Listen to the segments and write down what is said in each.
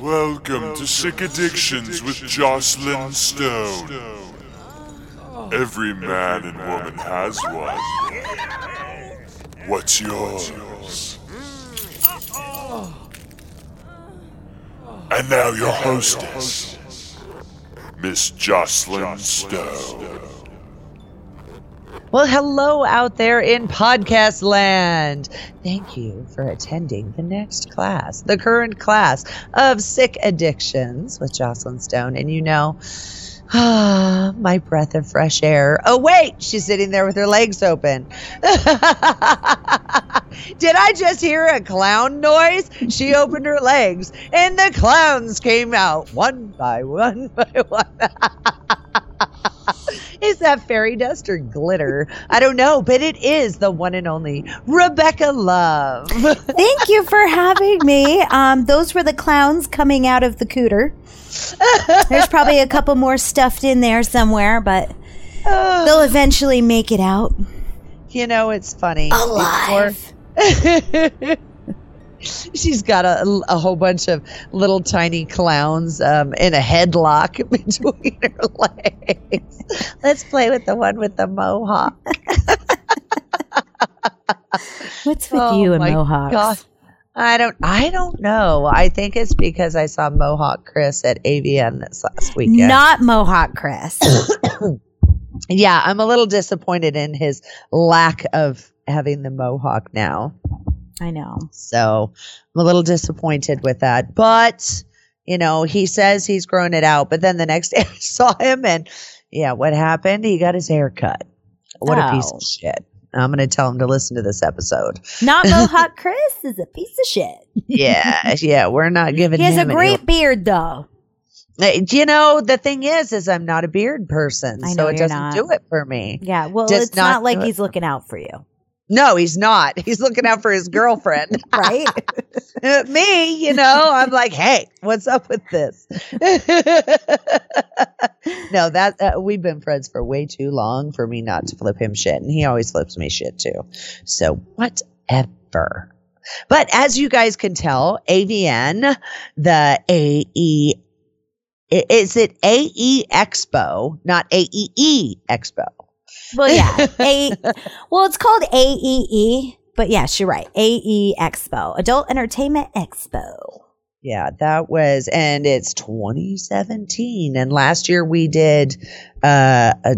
Welcome to Sick Addictions with Joclyn Stone. Every man and woman has one. What's yours? And now your hostess, Miss Joclyn Stone. Well, hello out there in podcast land. Thank you for attending the next class, the current class of Sick Addictions with Joclyn Stone. And you know, ah, my breath of fresh air. Oh, wait, she's sitting there with her legs open. Did I just hear a clown noise? She opened her legs, and the clowns came out one by one by one. is that fairy dust or glitter? I don't know, but it is the one and only Rebecca Love. Thank you for having me. Um, those were the clowns coming out of the cooter. There's probably a couple more stuffed in there somewhere, but they'll eventually make it out. you know, it's funny. Alive. Before- She's got a, a whole bunch of little tiny clowns um, in a headlock between her legs. Let's play with the one with the mohawk. What's with Oh you and mohawks? God. I don't. I don't know. I think it's because I saw Mohawk Chris at AVN this last weekend. Not mohawk, Chris. yeah, I'm a little disappointed in his lack of having the mohawk now. I know. So I'm a little disappointed with that. But, you know, he says he's grown it out. But then the next day I saw him and yeah, what happened? He got his hair cut. What a piece Oh. of shit. I'm going to tell him to listen to this episode. Not mohawk, Chris is a piece of shit. Yeah, yeah, we're not giving him. He has a great beard, though. Uh, You know, the thing is, is I'm not a beard person, I so it doesn't not. do it for me. Yeah, well, Does it's not, not like he's looking out for you, No, he's not. He's looking out for his girlfriend. right? Me, you know, I'm like, hey, what's up with this? no, that uh, we've been friends for way too long for me not to flip him shit, and he always flips me shit too. So whatever. But as you guys can tell, AVN, the AE, is it AE Expo, not AEE Expo? Well, yeah. A, well, it's called AEE, but yes, you're right. AE Expo, Adult Entertainment Expo. Yeah, that was, and it's 2017. And last year we did, uh, a,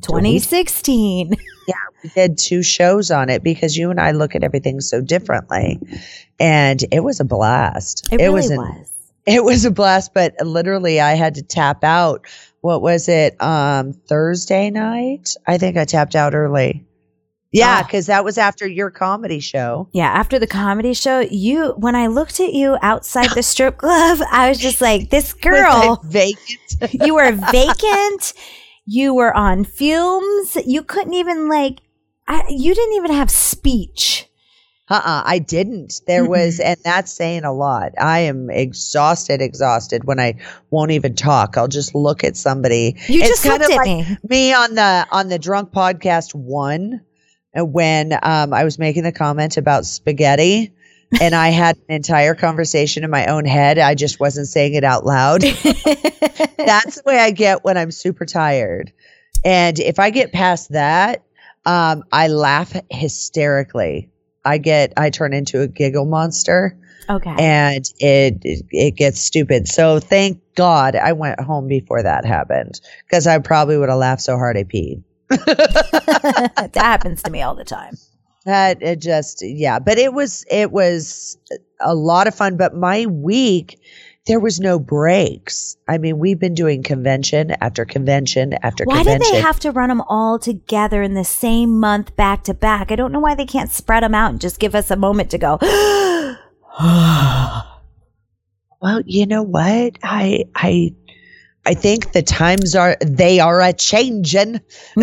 2016. we did two shows on it because you and I look at everything so differently. And it was a blast. It, really was, was. an- it was a blast, but literally I had to tap out. What was it? Um, Thursday night? I think I tapped out early. Yeah, Ah. because that was after your comedy show. Yeah, after the comedy show, you when I looked at you outside the strip club, I was just like, this girl, vacant. you were vacant. You were on fumes. You couldn't even like I, you didn't even have speech. Uh-uh, I didn't. There was, and that's saying a lot. I am exhausted, exhausted when I won't even talk. I'll just look at somebody. You It's just looked kinda at like me. Me on the on the drunk podcast one, uh, when um, I was making the comment about spaghetti, and I had an entire conversation in my own head. I just wasn't saying it out loud. that's the way I get when I'm super tired. And if I get past that, um, I laugh hysterically. I get, I turn into a giggle monster okay. and it, it, gets stupid. So thank God I went home before that happened because I probably would have laughed so hard I peed. that happens to me all the time. That it just, yeah, but it was, it was a lot of fun. But my week, there was no breaks. I mean, we've been doing convention after convention after Why did convention. they have to run them all together in the same month back to back? I don't know why they can't spread them out and just give us a moment to go. Well, you know what? I I I think the times are they are a changing.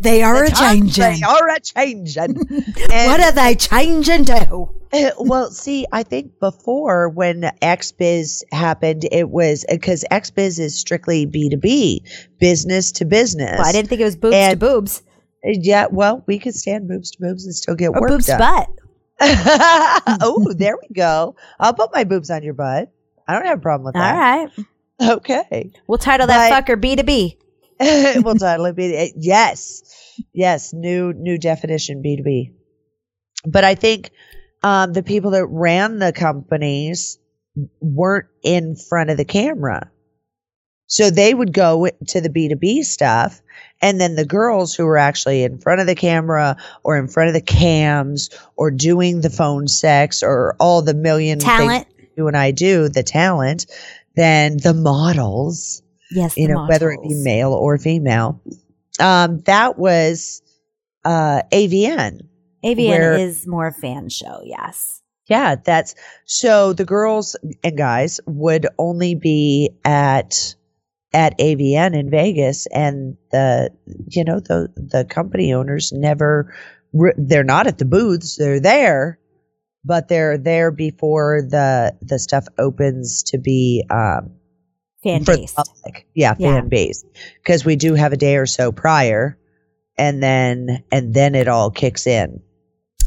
they are a changing. They are a changing. What are they changing to? Uh, well, see, I think before when XBiz happened, it was because XBiz is strictly B two B, business to business. Well, I didn't think it was boobs And- to boobs Yeah, well, we could stand boobs to boobs and still get or work boobs done. butt. oh, there we go. I'll put my boobs on your butt. I don't have a problem with All that. right. Okay. We'll title that But- fucker B2B. we'll totally be yes, yes. New new definition B two B. But I think um, the people that ran the companies weren't in front of the camera, so they would go to the B two B stuff, and then the girls who were actually in front of the camera or in front of the cams or doing the phone sex or all the million Talent. you and I do, the talent, then the models Yes. you know, whether it be male or female. Um, that was uh, AVN. AVN where- is more fan show. Yes. Yeah, that's so the girls and guys would only be at at AVN in Vegas, and the you know the the company owners never they're not at the booths, they're there, but they're there before the the stuff opens to be um, Fan based. Yeah, Yeah. fan base. Because we do have a day or so prior and then and then it all kicks in.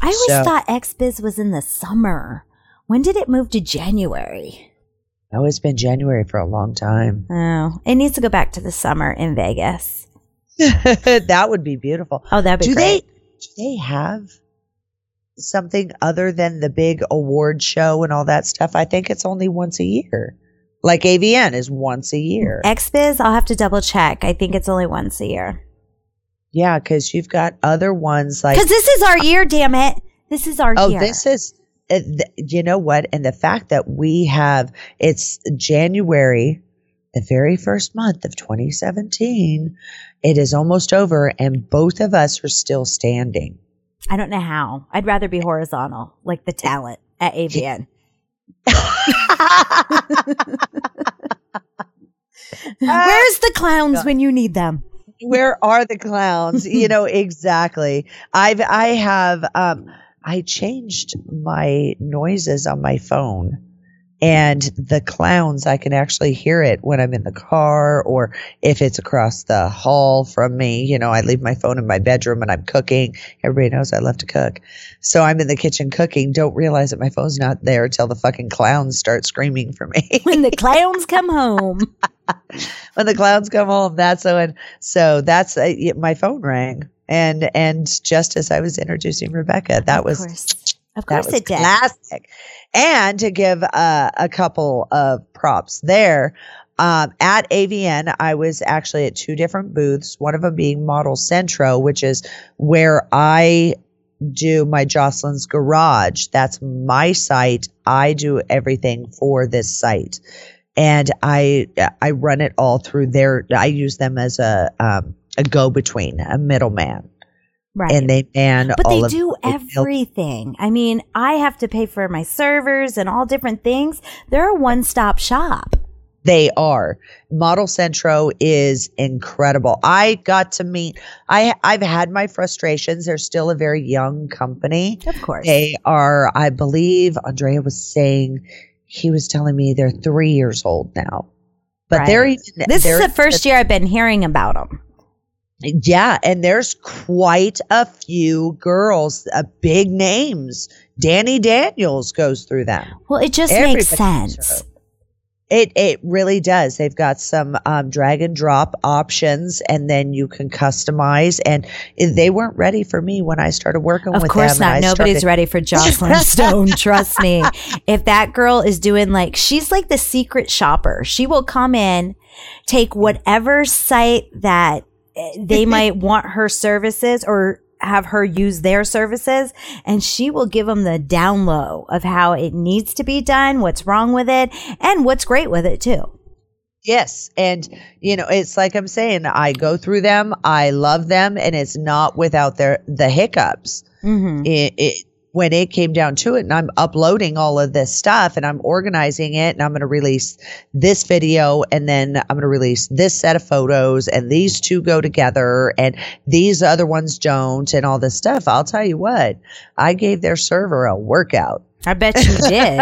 I always so- thought XBiz was in the summer. When did it move to January? Oh, it's been January for a long time. Oh, it needs to go back to the summer in Vegas. that would be beautiful. Oh, that'd be Do great. they do they have something other than the big award show and all that stuff? I think it's only once a year. Like AVN is once a year. XBiz, I'll have to double check. I think it's only once a year. Yeah, because you've got other ones like Because this is our year, damn it. This is our year. Oh, year. this is, uh, th- you know what? And the fact that we have, it's January, the very first month of 2017. It is almost over, and both of us are still standing. I don't know how. I'd rather be horizontal, like the talent at AVN. Where's the clowns when you need them? Where are the clowns? you know, exactly. I've, I have, um, I changed my noises on my phone. And the clowns, I can actually hear it when I'm in the car or if it's across the hall from me. You know, I leave my phone in my bedroom and I'm cooking. Everybody knows I love to cook. So I'm in the kitchen cooking, don't realize that my phone's not there till the fucking clowns start screaming for me. When the clowns come home. when the clowns come home, that's when. So that's uh, my phone rang. And, and just as I was introducing Rebecca, that of was course. Of course it did. classic. And to give uh, a couple of props there, um, at AVN, I was actually at two different booths, one of them being Model Centro, which is where I do my Joclyn's Garage. That's my site. I do everything for this site. And I I run it all through there. I use them as a um, a go between, a middleman, Right. and they man but all they do everything. I mean, I have to pay for my servers and all different things. They're a one stop shop. They are. Model Centro is incredible. I got to meet I I've had my frustrations. They're still a very young company. Of course. They are, I believe Andrea was saying he was telling me they're 3 years old now. But they're even this is they're- the first year I've been hearing about them. Yeah, and there's quite a few girls, uh, big names. Dani Daniels goes through them. Well, it just Everybody makes sense. It it really does. They've got some um, drag and drop options, and then you can customize. And they weren't ready for me when I started working Of with course them. and not. Nobody's started- ready for Joclyn Stone. Trust me. If that girl is doing like, she's like the secret shopper. She will come in, take whatever site that they might want her services or have her use their services and she will give them the down low of how it needs to be done, what's wrong with it, and what's great with it too. Yes, and you know it's like I'm saying. I go through them. I love them, and it's not without their the hiccups. hmm it, it when it came down to it and I'm uploading all of this stuff and I'm organizing it and I'm going to release this video and then I'm going to release this set of photos and these two go together and these other ones don't and all this stuff. I'll tell you what, I gave their server a workout. I bet you did.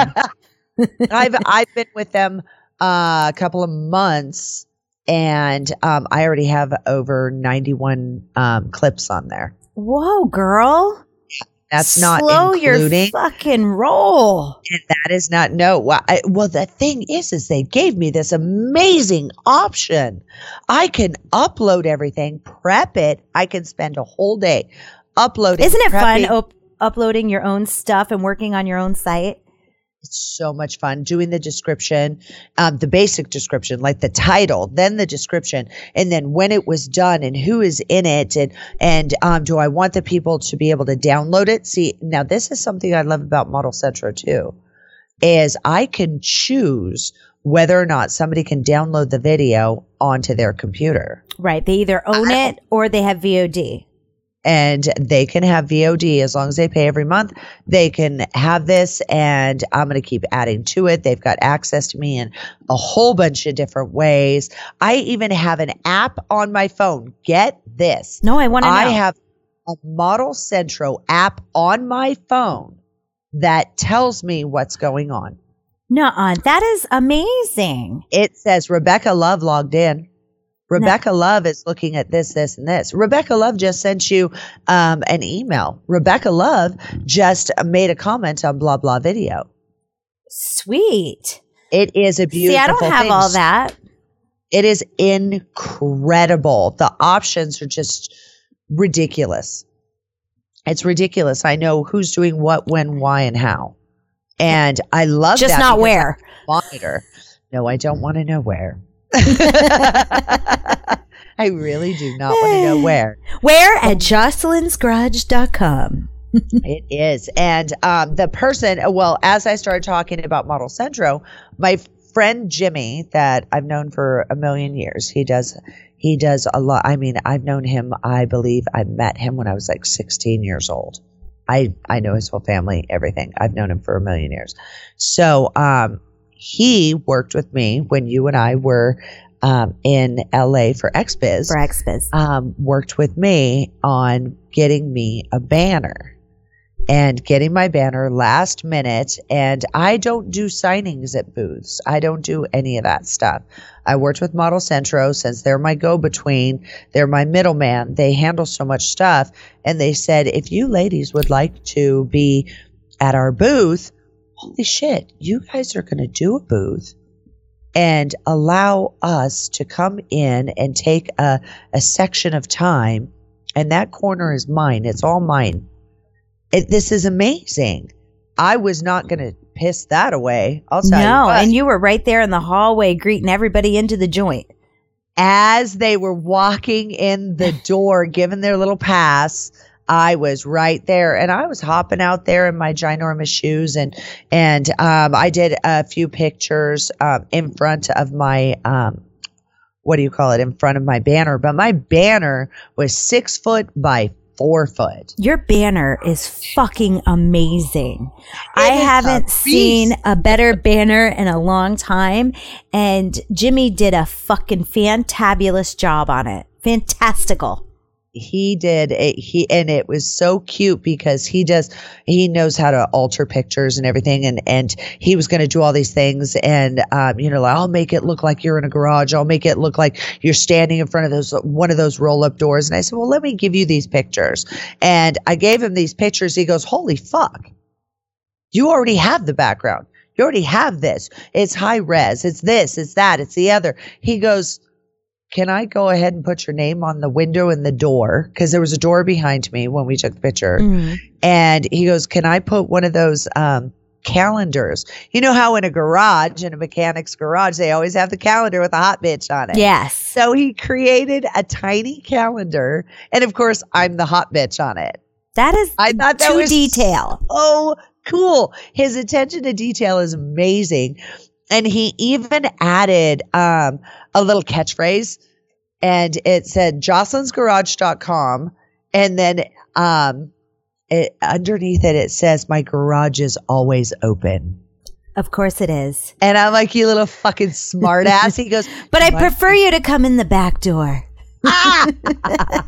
I've I've been with them uh, a couple of months and um, I already have over 91 um, clips on there. Whoa, girl. That's not Slow your including. fucking roll. And that is not no. Well, I, well, the thing is, is they gave me this amazing option. I can upload everything, prep it. I can spend a whole day uploading. Isn't it fun op- uploading your own stuff and working on your own site? It's so much fun doing the description, um, the basic description, like the title, then the description, and then when it was done and who is in it, and and um, do I want the people to be able to download it? See, now this is something I love about Model Centro too, is I can choose whether or not somebody can download the video onto their computer. Right. They either own I- it or they have VOD. And they can have VOD as long as they pay every month. They can have this, and I'm going to keep adding to it. They've got access to me in a whole bunch of different ways. I even have an app on my phone. Get this. No, I want to know. I have a Model Centro app on my phone that tells me what's going on. Nuh-uh. That is amazing. It says Rebecca Love logged in. Rebecca Love is looking at this, this, and this. Rebecca Love just sent you um, an email. Rebecca Love just made a comment on blah blah video. Sweet. It is a beautiful. See, I don't have thing. all that. It is incredible. The options are just ridiculous. It's ridiculous. I know who's doing what, when, why, and how, and I love Just not where. Monitor. No, I don't want to know where. I really do not want to know where. Where at joclynsgarage.com. It is. And um, the person, well, as I started talking about Model Centro, my friend Jimmy, that I've known for a million years, he does. He does a lot. I mean, I've known him. I believe I met him when I was like 16 years old. I I know his whole family, everything. I've known him for a million years. So, um, he worked with me when you and I were um, in LA for XBiz For XBiz. um, worked with me on getting me a banner and getting my banner last minute. And I don't do signings at booths. I don't do any of that stuff. I worked with Model Centro since they're my go between. They're my middleman. They handle so much stuff. And they said, if you ladies would like to be at our booth, holy shit, you guys are going to do a booth and allow us to come in and take a, a section of time and that corner is mine it's all mine. It, this is amazing. I was not going to piss that away i'll tell you No, and you were right there in the hallway greeting everybody into the joint. as they were walking in the door giving their little pass I was right there and I was hopping out there in my ginormous shoes and and um, I did a few pictures um, in front of my um, what do you call it in front of my banner but my banner was six foot by four foot Your banner is fucking amazing. I haven't seen a better banner in a long time. And Jimmy did a fucking fantabulous job on it. Fantastical. He did it he and it was so cute because he does he knows how to alter pictures and everything and and he was going to do all these things and um you know like, i'll make it look like you're in a garage. I'll make it look like you're standing in front of those one of those roll up doors. And i said well let me give you these pictures. And i gave him these pictures. He goes holy fuck. You already have the background. You already have this. It's high res. It's this. It's that. It's the other. He goes can I go ahead and put your name on the window and the door? Because there was a door behind me when we took the picture. Mm. And he goes, Can I put one of those um, calendars? You know how in a garage, in a mechanic's garage, they always have the calendar with a hot bitch on it. Yes. So he created a tiny calendar. And of course, I'm the hot bitch on it. That is I thought that to was detail. Oh, cool. His attention to detail is amazing. And he even added um, a little catchphrase and it said joclynsgarage.com. And then um, it, underneath it, it says, My garage is always open. Of course it is. And I'm like, You little fucking smart ass. He goes, But I prefer you to come in the back door. ah!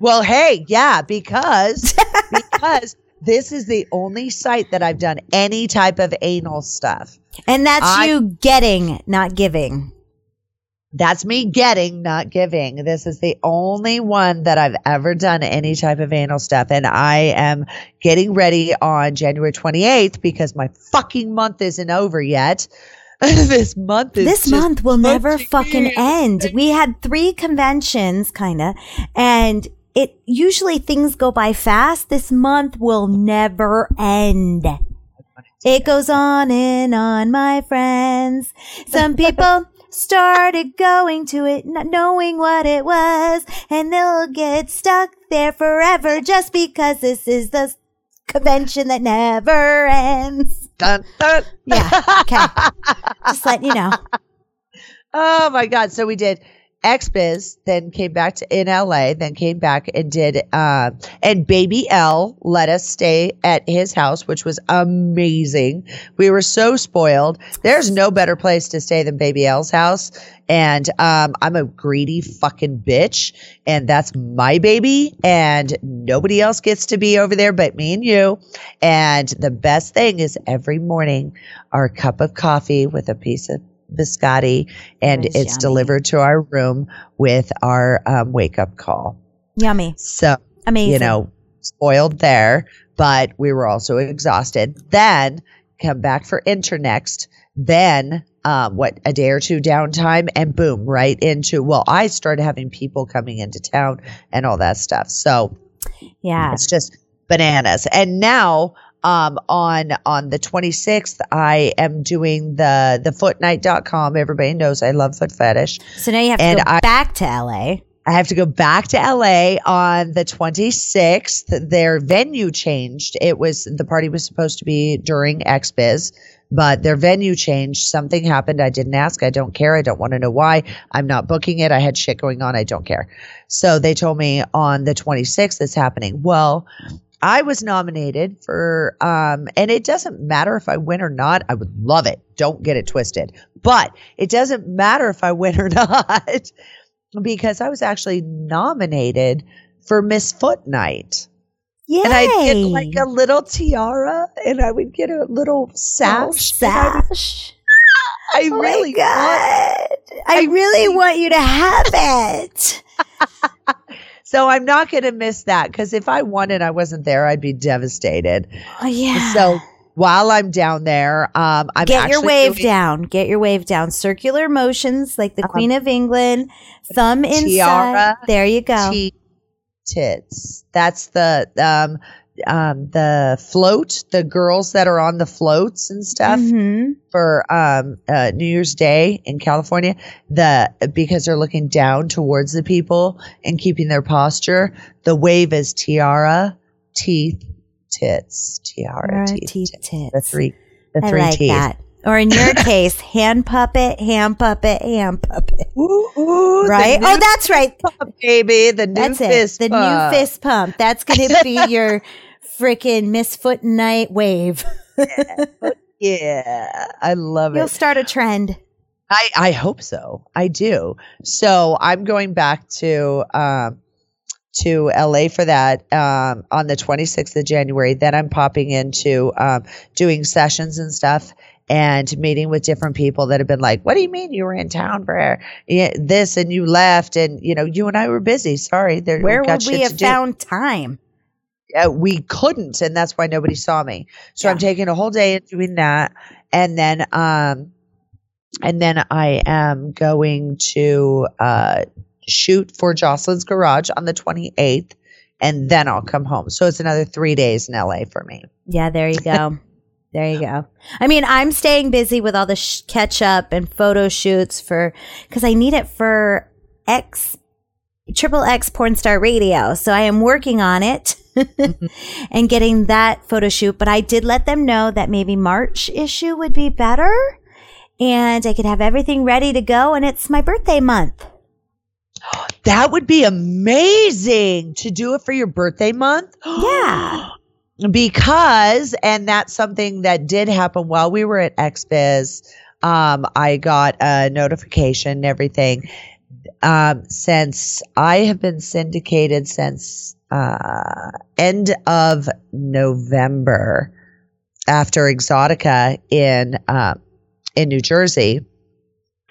Well, hey, yeah, because because this is the only site that I've done any type of anal stuff. And that's I- you getting, not giving. That's me getting, not giving. This is the only one that I've ever done any type of anal stuff. And I am getting ready on January 28th because my fucking month isn't over yet. this month is this month will never fucking end. We had three conventions, kind of, and it usually things go by fast. This month will never end. It goes on and on, my friends. Some people started going to it, not knowing what it was, and they'll get stuck there forever just because this is the convention that never ends. Dun, dun. Yeah, okay. just letting you know. Oh my God. So we did XBiz, then came back to in LA, then came back and did, uh, and Baby L let us stay at his house, which was amazing. We were so spoiled. There's no better place to stay than Baby L's house. And, um, I'm a greedy fucking bitch and that's my baby and nobody else gets to be over there but me and you. And the best thing is every morning our cup of coffee with a piece of biscotti and it's yummy. delivered to our room with our um, wake up call. Yummy. So, Amazing. you know, spoiled there, but we were also exhausted. Then come back for Internext. Then, um, what, a day or two downtime and boom, right into, well, I started having people coming into town and all that stuff. So yeah. it's just bananas. And now, um, on on the 26th, I am doing the the footnight.com. Everybody knows I love foot fetish. So now you have to And go I- back to LA. I have to go back to LA on the 26th. Their venue changed. It was the party was supposed to be during XBiz, but their venue changed. Something happened. I didn't ask. I don't care. I don't want to know why. I'm not booking it. I had shit going on. I don't care. So they told me on the 26th it's happening. Well, I was nominated for, um, and it doesn't matter if I win or not. I would love it. Don't get it twisted. But it doesn't matter if I win or not because I was actually nominated for Miss Foot Night. Yay. And I'd get like a little tiara and I would get a little sash. I, sash. I Oh really want- God. I really want you to have it. So I'm not going to miss that because if I won and I wasn't there, I'd be devastated. Oh, yeah. So while I'm down there, um, I'm Get your wave doing down. Get your wave down. Circular motions like the Um, Queen of England. Thumb inside. tiara, there you go. T- tits. That's the um, um, the float. The girls that are on the floats and stuff. Mhm. for um, uh, New Year's Day in California, the because they're looking down towards the people and keeping their posture. The wave is tiara, teeth, tits, tiara, teeth, teeth, tits. The three, the I three like teeth. that. Or in your case, hand puppet, hand puppet, hand puppet. Ooh, ooh, the Right? Oh, that's right. pump, baby. The new That's it. fist. The pump. new fist pump. That's going to be your freaking Miss Foot Night wave. Yeah, I love it. You'll start a trend. I, I hope so. I do. So I'm going back to um, to LA for that um, on the 26th of January. Then I'm popping into um, doing sessions and stuff and meeting with different people that have been like, "What do you mean you were in town for this and you left?" And you know, you and I were busy. Sorry, there Where would we have found time? Uh, we couldn't and that's why nobody saw me so i'm taking a whole day and doing that and then um and then i am going to uh shoot for joclyn's garage on the 28th and then i'll come home so it's another three days in la for me Yeah, there you go. there you go. I mean, I'm staying busy with all the sh- catch up and photo shoots for because I need it for X Triple X Porn Star Radio. So I am working on it and getting that photo shoot. But I did let them know that maybe March issue would be better, and I could have everything ready to go. And it's my birthday month. that would be amazing to do it for your birthday month Yeah. because and that's something that did happen while we were at XBiz. Um, I got a notification and everything. Um, since I have been syndicated since uh, end of November after Exotica in uh, in New Jersey,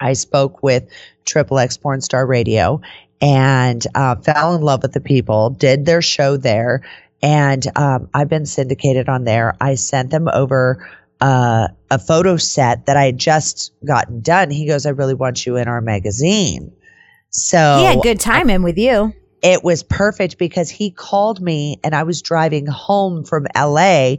I spoke with Triple X Porn Star Radio and uh, fell in love with the people, did their show there. And um, I've been syndicated on there. I sent them over uh, a photo set that I had just gotten done. He goes, I really want you in our magazine. So had good timing with you. It was perfect because he called me and I was driving home from LA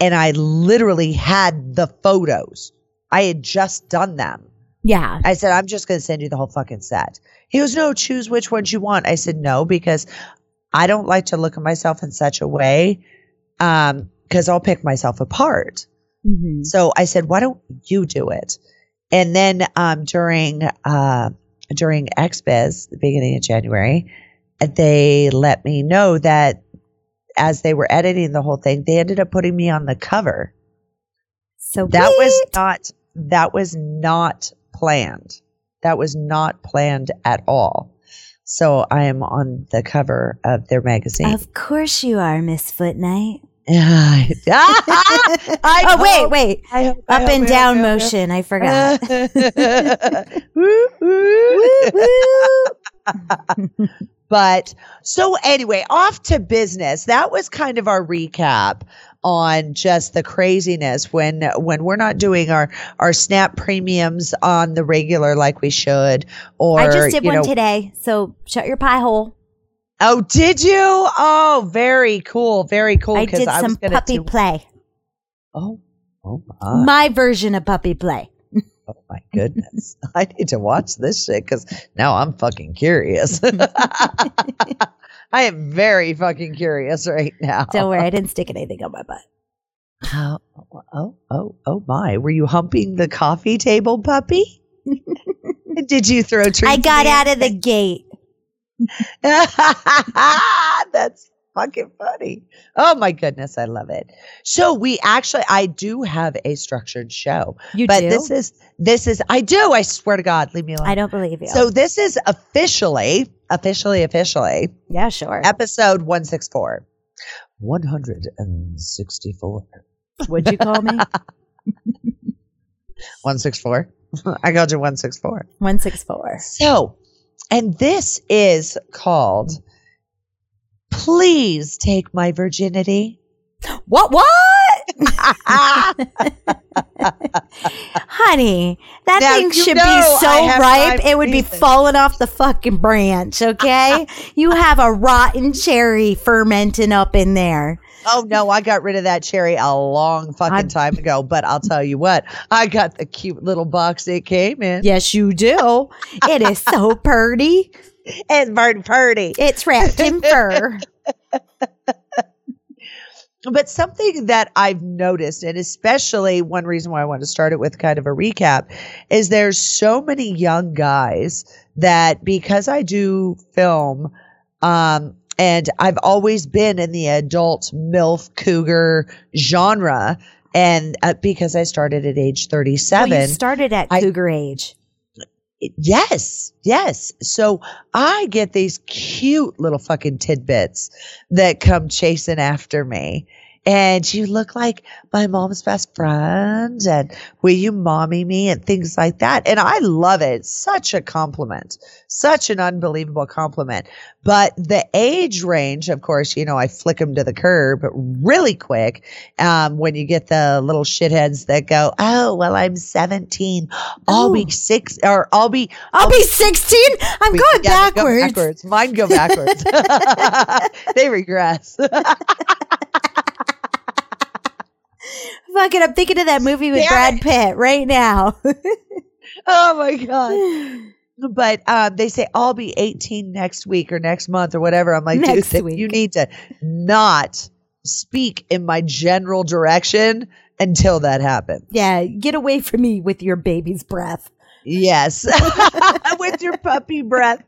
and I literally had the photos. I had just done them. Yeah. I said, I'm just going to send you the whole fucking set. He goes, No, choose which ones you want. I said, No, because I don't like to look at myself in such a way um, because I'll pick myself apart. Mhm. So I said, why don't you do it? And then um, during uh, during XBiz, the beginning of January, they let me know that as they were editing the whole thing, they ended up putting me on the cover. So That was not that was not planned. That was not planned at all. So I am on the cover of their magazine. Of course you are, Miss Footnight. I oh wait, hope- wait. I hope- I Up hope- and down motion. I forgot. Woo, woo. Woo, woo. But so anyway, off to business. That was kind of our recap on just the craziness when when we're not doing our our snap premiums on the regular like we should or I just did you one know, today. So shut your pie hole. Oh, did you? Oh, very cool. Very cool. I did was some puppy do- play. oh, oh my. My version of puppy play. Oh my goodness. I need to watch this shit because now I'm fucking curious. I am very fucking curious right now. Don't worry, I didn't stick anything on my butt. Oh, oh, oh, oh my. Were you humping the coffee table puppy? Did you throw treats? I got out of the gate. That's fucking funny. Oh my goodness, I love it. So we actually I do have a structured show. You but do? this is this is I do, I swear to God, leave me alone. I don't believe you. So this is officially, officially, officially yeah, sure. episode 164. 164. What'd you call me? 164. I called you 164. One six four. So, and this is called Please Take My Virginity. What? What? Honey, that Now, thing should be so ripe it would be falling off the fucking branch, okay? you have a rotten cherry fermenting up in there. Oh no, I got rid of that cherry a long fucking I'm- time ago, but I'll tell you what, I got the cute little box it came in. Yes, you do. it is so purty. It's bird purdy. It's wrapped in fur. But something that I've noticed, and especially one reason why I want to start it with kind of a recap, is there's so many young guys that because I do film, um, and I've always been in the adult MILF cougar genre, and uh, because I started at age 37. Well, started at I- cougar age. Yes, yes. So I get these cute little fucking tidbits that come chasing after me. And you look like my mom's best friend, and will you mommy me, and things like that. And I love it. Such a compliment, such an unbelievable compliment. But the age range, of course, you know, I flick them to the curb really quick um, when you get the little shitheads that go, oh, well, I'm 17. I'll Oh. be six, or I'll be I'll be 16. I'm we- going yeah, they go backwards. backwards. Mine go backwards. they regress. Fucking, I'm thinking of that movie with Damn Brad it. Pitt right now. oh my god. But um, they say I'll be 18 next week or next month or whatever. I'm like, Next dude, week. you need to not speak in my general direction until that happens. yeah, get away from me with your baby's breath. Yes, with your puppy breath.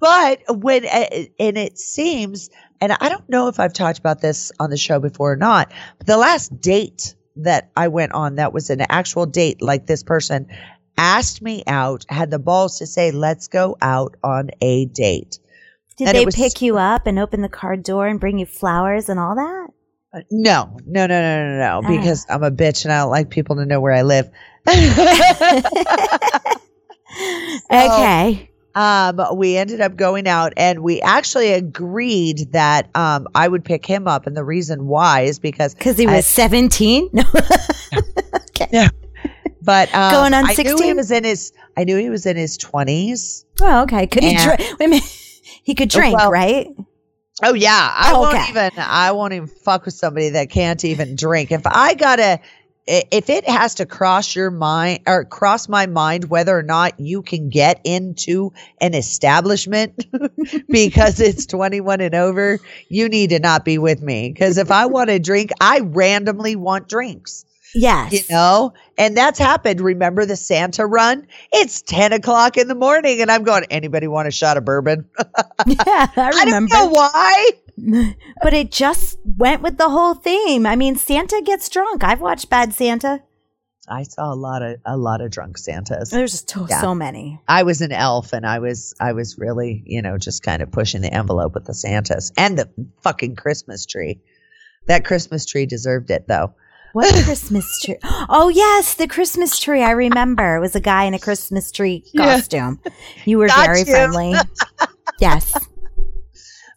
but when uh, and it seems and i don't know if i've talked about this on the show before or not but the last date that i went on that was an actual date like this person asked me out had the balls to say let's go out on a date Did And they was- pick you up and open the car door and bring you flowers and all that? No, no, no, no, no, no, Ah. because I'm a bitch and I don't like people to know where I live. Okay. Um, we ended up going out and we actually agreed that um, I would pick him up. And the reason why is because, Because he I- was 17? No. okay. Yeah. But um, Going on I knew he 16? was in his, I knew he was in his 20s. Oh, okay. Could he drink? Wait a minute. He could drink, Well, right? Oh yeah, I Oh, won't okay. even. I won't even fuck with somebody that can't even drink. If I gotta, i- if it has to cross your mind or cross my mind whether or not you can get into an establishment because it's 21 and over, you need to not be with me. Because if I want to drink, I randomly want drinks. Yes. You know, and that's happened. Remember the Santa run? It's 10 o'clock in the morning, and I'm going. Anybody want a shot of bourbon? yeah, I I don't remember. know why. But it just went with the whole theme. I mean, Santa gets drunk. I've watched Bad Santa. I saw a lot of a lot of drunk Santas. There's just so, Yeah. so many. I was an elf and I was I was really, you know, just kind of pushing the envelope with the Santas and the fucking Christmas tree. That Christmas tree deserved it though. What Christmas tree? Oh, yes, the Christmas tree. I remember. It was a guy in a Christmas tree Yeah. costume. You were Got very you. friendly. yes.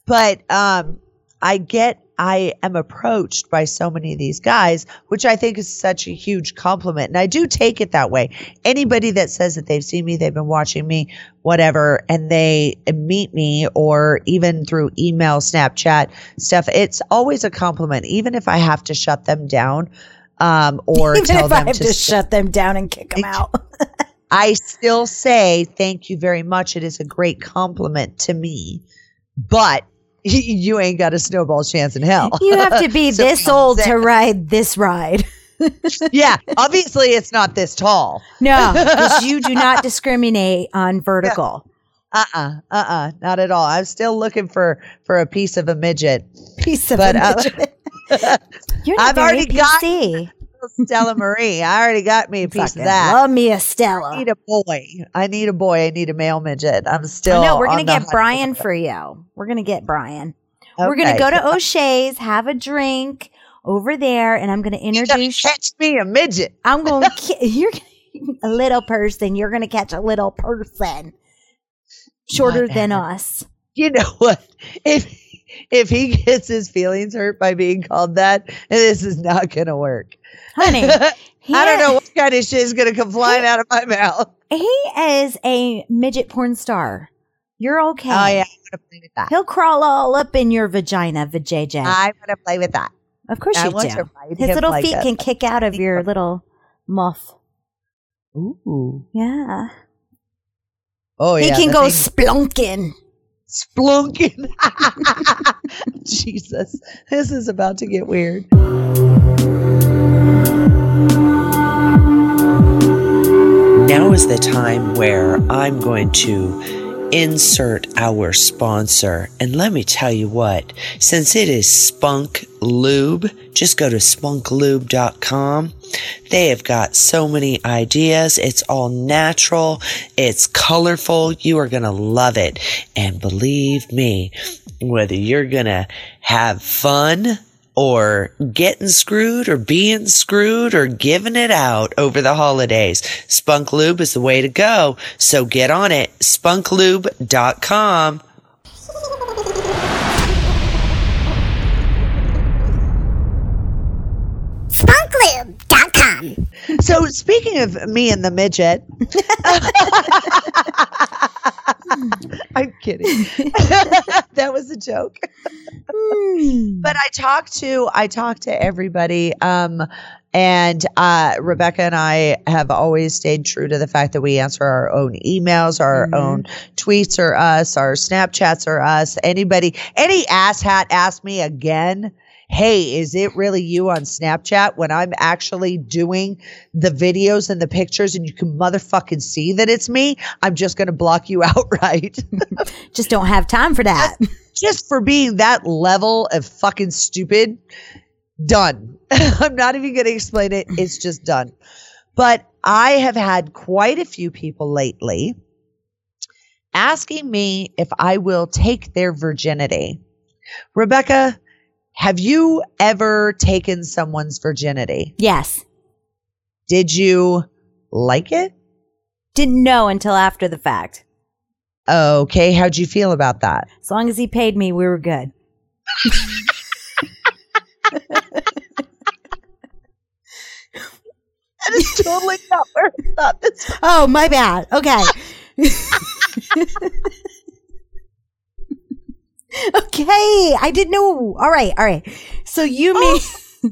But um I get I am approached by so many of these guys, which I think is such a huge compliment. And I do take it that way. Anybody that says that they've seen me, they've been watching me, whatever, and they meet me or even through email, Snapchat stuff, it's always a compliment, even if I have to shut them down. Um, or Even tell if I have to, to shut them down and kick them out. I still say thank you very much. It is a great compliment to me, but you ain't got a snowball chance in hell. You have to be So this old to ride this ride. yeah, obviously it's not this tall. No, because you do not discriminate on vertical. Uh uh-uh, uh uh not at all. I'm still looking for for a piece of a midget. Piece of But, a uh, midget. You're not I've very already got- PC. Stella Marie, I already got me a piece Fucking of that. Love me a Stella. I need a boy. I need a boy. I need a male midget. I'm still. No, we're gonna get Brian for you. We're gonna get Brian. We're gonna go to O'Shea's, have a drink over there, and I'm gonna introduce. You catch me a midget. I'm gonna. You're a little person. You're gonna catch a little person, shorter than us. You know what? If if he gets his feelings hurt by being called that, this is not gonna work. Honey, I don't know what kind of shit is gonna come flying out of my mouth. He is a midget porn star. You're okay. Oh yeah, I'm gonna play with that. He'll crawl all up in your vagina, vajayjay. I'm gonna play with that. of course I you want do. to ride His little like feet a- can kick out of your little muff. Ooh. Yeah. Oh yeah. he can go thing- splunking. splunking. Jesus, this is about to get weird. Now is the time where I'm going to insert our sponsor. And let me tell you what, since it is Spunk Lube, just go to spunklube.com. They have got so many ideas. It's all natural. It's colorful. You are going to love it. And believe me, whether you're going to have fun or getting screwed or being screwed or giving it out over the holidays. Spunk Lube is the way to go. So get on it. Spunklube.com. Spunklube.com. So speaking of me and the midget, I'm kidding. that was a joke. but I talked to I talked to everybody. Um, and uh, Rebecca and I have always stayed true to the fact that we answer our own emails, our own tweets are us, our Snapchats are us. Anybody, any asshat ask me again. Hey, is it really you on Snapchat when I'm actually doing the videos and the pictures and you can motherfucking see that it's me? I'm just going to block you outright. Just don't have time for that. just for being that level of fucking stupid, done. I'm not even going to explain it. It's just done. But I have had quite a few people lately asking me if I will take their virginity. Rebecca, have you ever taken someone's virginity? Yes. Did you like it? Didn't know until after the fact. Okay, how'd you feel about that? As long as he paid me, we were good. That is totally not where I thought this. Oh, my bad. Okay. okay. I didn't know. All right. All right. So you oh. mean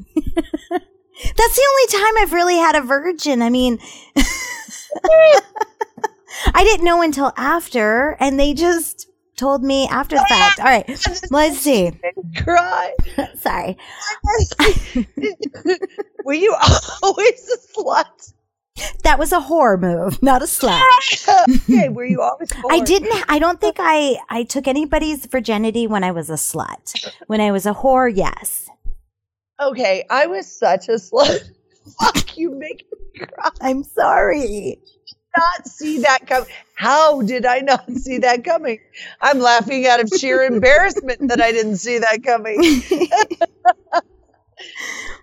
that's the only time I've really had a virgin. I mean, I didn't know until after, and they just told me after the oh, fact. All right. Let's see. Cry. Sorry. Were you always a slut? That was a horror move, not a slut. okay, were you always? I didn't. I don't think I. I took anybody's virginity when I was a slut. When I was a whore, yes. Okay, I was such a slut. Fuck, you make me cry. I'm sorry. Not see that coming. How did I not see that coming? I'm laughing out of sheer embarrassment that I didn't see that coming.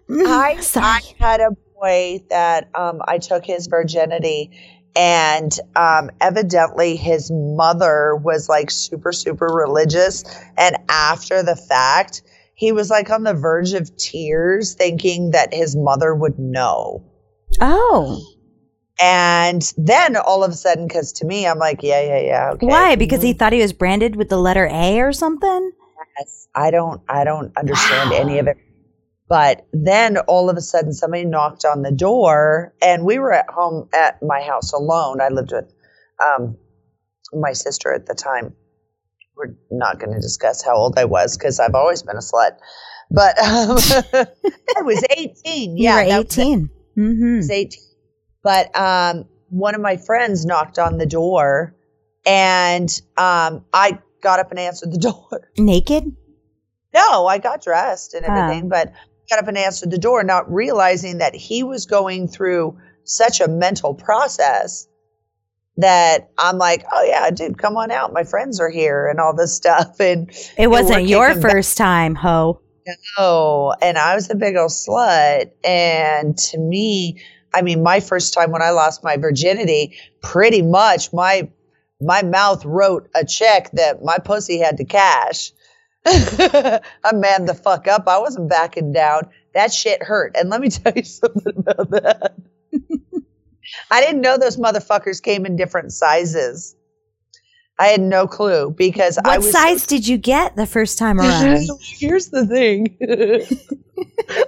I, I had a boy that um, I took his virginity, and um, evidently his mother was like super, super religious. And after the fact, he was like on the verge of tears, thinking that his mother would know. Oh, And then all of a sudden, because to me, I'm like, yeah, yeah, yeah. Okay. why? Because he thought he was branded with the letter A or something. Yes, I don't I don't understand Wow. any of it. But then all of a sudden somebody knocked on the door and we were at home at my house alone. I lived with um, my sister at the time. We're not going to discuss how old I was because I've always been a slut. But um, I was 18. You Yeah, were that was 18. Mm-hmm. was 18. But um, one of my friends knocked on the door and um, I got up and answered the door. Naked? No, I got dressed and Oh. everything, but got up and answered the door, not realizing that he was going through such a mental process that I'm like, oh yeah, dude, come on out. My friends are here and all this stuff. And It wasn't your kicking back. first time, ho. No. and I was a big old slut. And to me, I mean, my first time when I lost my virginity, pretty much my my mouth wrote a check that my pussy had to cash. I manned the fuck up. I wasn't backing down. That shit hurt. And let me tell you something about that. I didn't know those motherfuckers came in different sizes. I had no clue because I What size did you get the first time around? Here's the thing.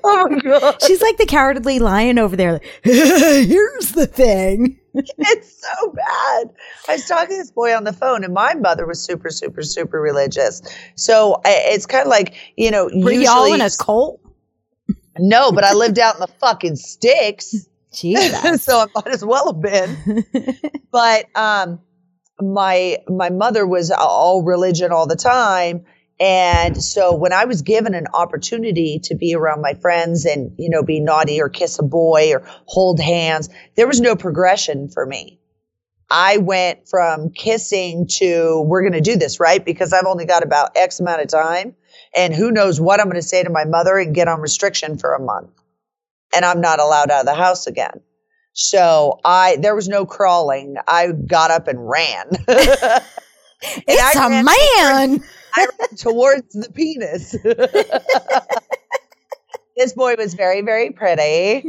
oh my god. She's like the cowardly lion over there. Like, Here's the thing. It's so bad. I was talking to this boy on the phone, and my mother was super, super, super religious. So I, it's kind of like you know, Were usually y'all in a cult? no, but I lived out in the fucking sticks, Jesus. so I might as well have been. But um, my my mother was all religion all the time. And so when I was given an opportunity to be around my friends and, you know, be naughty or kiss a boy or hold hands, there was no progression for me. I went from kissing to we're going to do this, right? Because I've only got about X amount of time and who knows what I'm going to say to my mother and get on restriction for a month. And I'm not allowed out of the house again. So I there was no crawling. I got up and ran. it's I a man. I ran towards the penis. this boy was very, very pretty.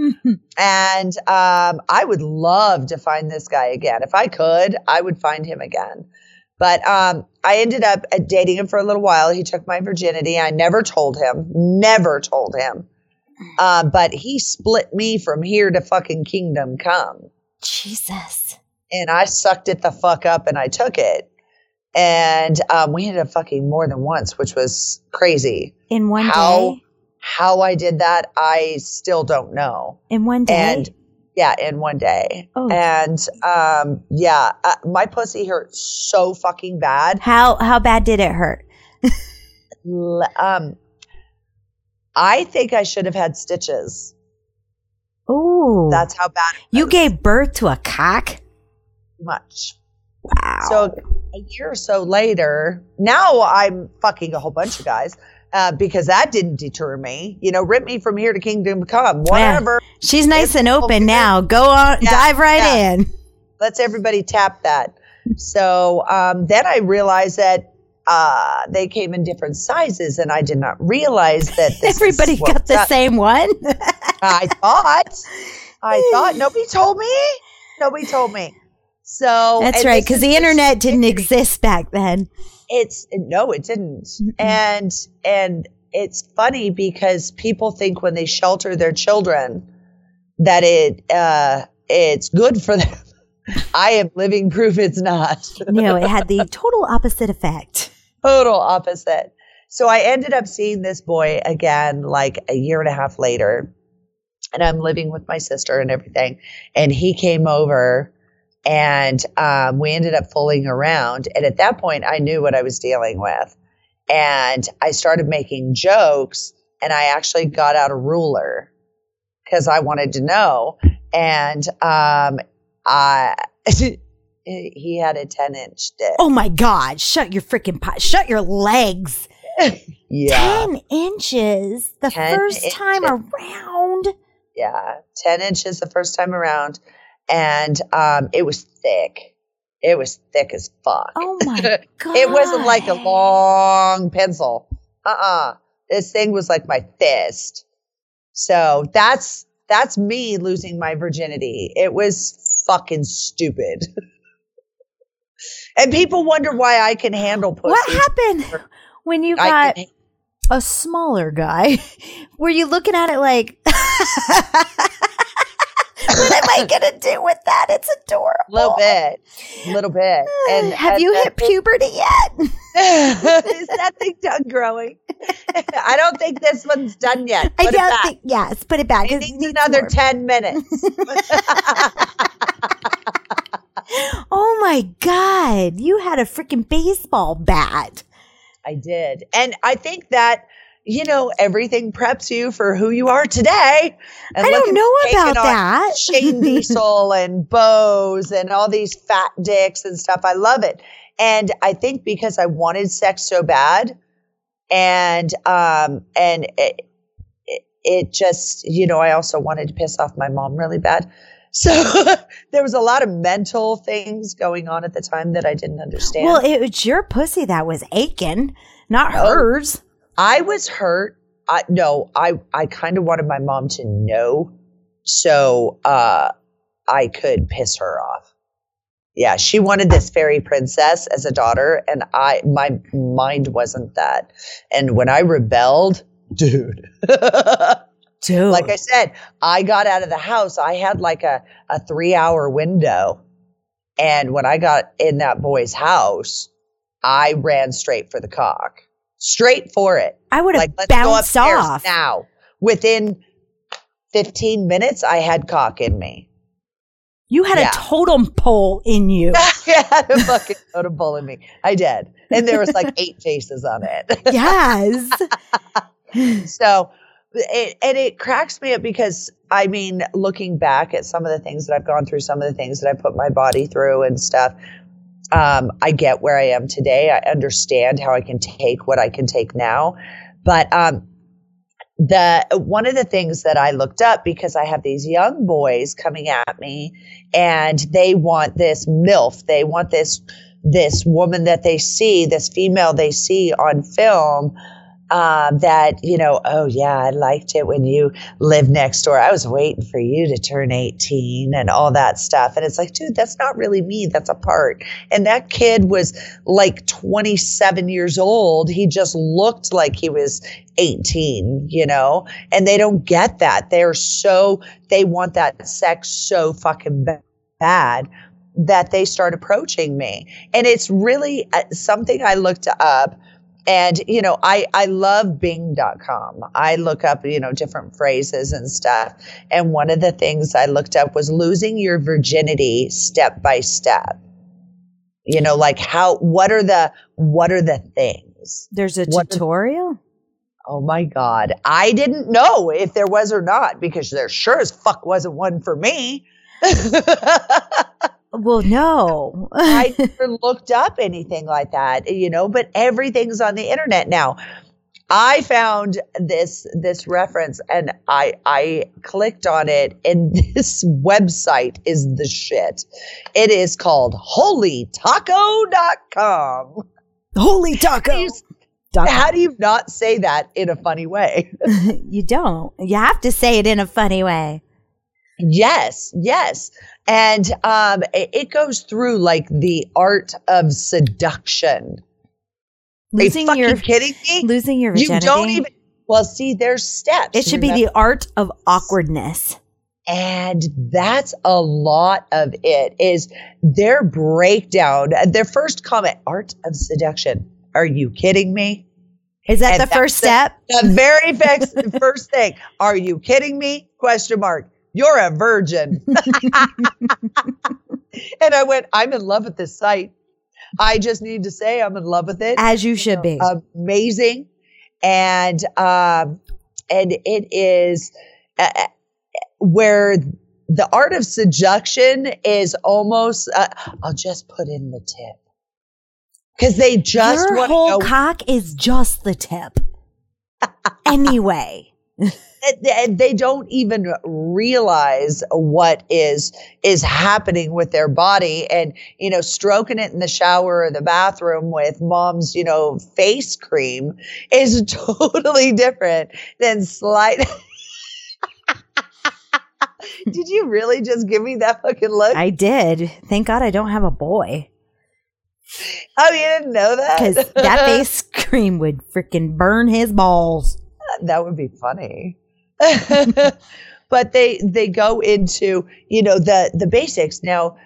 and um, I would love to find this guy again. If I could, I would find him again. But um, I ended up uh, dating him for a little while. He took my virginity. I never told him, never told him. Uh, but he split me from here to fucking kingdom come Jesus. and I sucked it the fuck up and I took it. And um, we ended up fucking more than once, which was crazy. In one How day? how I did that, I still don't know. In one day? And yeah, in one day. Oh. And um, yeah, uh, my pussy hurt so fucking bad. how how bad did it hurt? Um, I think I should have had stitches. Ooh. That's how bad it you gave birth to a cock? much. Wow. So a year or so later, now I'm fucking a whole bunch of guys. uh, because that didn't deter me. You know, rip me from here to kingdom come, whatever. She's nice It's and open now. Go on, Yeah, dive right yeah. in. Let's everybody tap that. So um, then I realized that uh, they came in different sizes, and I did not realize that this Everybody got the that- same one. I thought. I thought nobody told me. Nobody told me. So That's right, because the internet didn't exist back then. It's no, it didn't. And and it's funny because people think when they shelter their children that it uh it's good for them. I am living proof it's not. No, it had the total opposite effect. Total opposite. So I ended up seeing this boy again like a year and a half later. And I'm living with my sister and everything. And he came over and um, we ended up fooling around. And at that point, I knew what I was dealing with. And I started making jokes and I actually got out a ruler because I wanted to know. And um, I, he had a 10 inch dick. Oh my God! Shut your freaking pot! Shut your legs! yeah. Ten inches the 10 first time around. Yeah, 10 inches the first time around. And um, it was thick. It was thick as fuck. Oh my God! it wasn't like a long pencil. Uh uh This thing was like my fist. So that's that's me losing my virginity. It was fucking stupid. and people wonder why I can handle pussy. What happened when you got a smaller guy? Were you looking at it like, what am I gonna do with that? It's adorable. a little bit, a little bit. And have you hit puberty yet? Is that thing done growing? I don't think this one's done yet. I Put it don't think. Yes, put it back. It It needs needs another more. 10 minutes. Oh my god! You had a freaking baseball bat. I did. And I think that, you know, everything preps you for who you are today. And I don't know about that. Shane Diesel and Bose and all these fat dicks and stuff. I love it. And I think because I wanted sex so bad and, um, and it, it, it just, you know, I also wanted to piss off my mom really bad. So there was a lot of mental things going on at the time that I didn't understand. Well, it was your pussy that was aching, not Oh. hers. I was hurt. I no, I I kind of wanted my mom to know so uh I could piss her off. Yeah, she wanted this fairy princess as a daughter and I my mind wasn't that. And when I rebelled, dude. Dude. like I said, I got out of the house. I had like a a 3-hour window. And when I got in that boy's house, I ran straight for the cock. Straight for it I would have like let's go bounced upstairs off. now. Within 15 minutes, I had cock in me. You had Yeah. a totem pole in you. I had a fucking totem pole in me. I did, and there was like eight faces on it. yes. so, it, and it cracks me up because I mean, looking back at some of the things that I've gone through, some of the things that I put my body through and stuff, um, I get where I am today. I understand how I can take what I can take now, but um, the one of the things that I looked up because I have these young boys coming at me, and they want this milf, they want this this woman that they see, this female they see on film um, that, you know, oh, yeah, I liked it when you lived next door. I was waiting for you to turn 18 and all that stuff. And it's like, dude, that's not really me. That's a part. And that kid was like 27 years old. He just looked like he was 18, you know, and they don't get that. They're so, they want that sex so fucking bad that they start approaching me. And it's really uh, something I looked up and you know i i love bing.com i look up you know different phrases and stuff. And one of the things i looked up was losing your virginity step by step. You know like how what are the what are the things? There's a What- tutorial. oh my god. I didn't know if there was or not because there sure as fuck wasn't one for me Well, no. I never looked up anything like that, you know, but everything's on the internet now. I found this this reference and I I clicked on it and this website is the shit. It is called holytaco.com. Holy taco. How do you not say that in a funny way? you don't. You have to say it in a funny way. Yes, yes. And um, it, goes through like the art of seduction. Losing Are you your kidding me? losing your you don't even. Well, see, there's steps. it should be the art of awkwardness. and that's a lot of it. Is their breakdown? Their first comment: art of seduction. Are you kidding me? Is that And the first step? The very first, first thing. Are you kidding me? Question mark. You're a virgin. and I went, I'm in love with this site. I just need to say I'm in love with it. As you should be. Amazing. And um and it is uh, uh, where the art of seduction is almost uh, I'll just put in the tip. Cuz they just Your whole know cock is just the tip. anyway. They, don't even realize what is is happening with their body and you know stroking it in the shower or the bathroom with mom's you know face cream is totally different than slide did you really just give me that fucking look I did. Thank God I don't have a boy. oh you didn't know that Because that face cream would freaking burn his balls. That would be funny. but they they go into you know the the basics. Now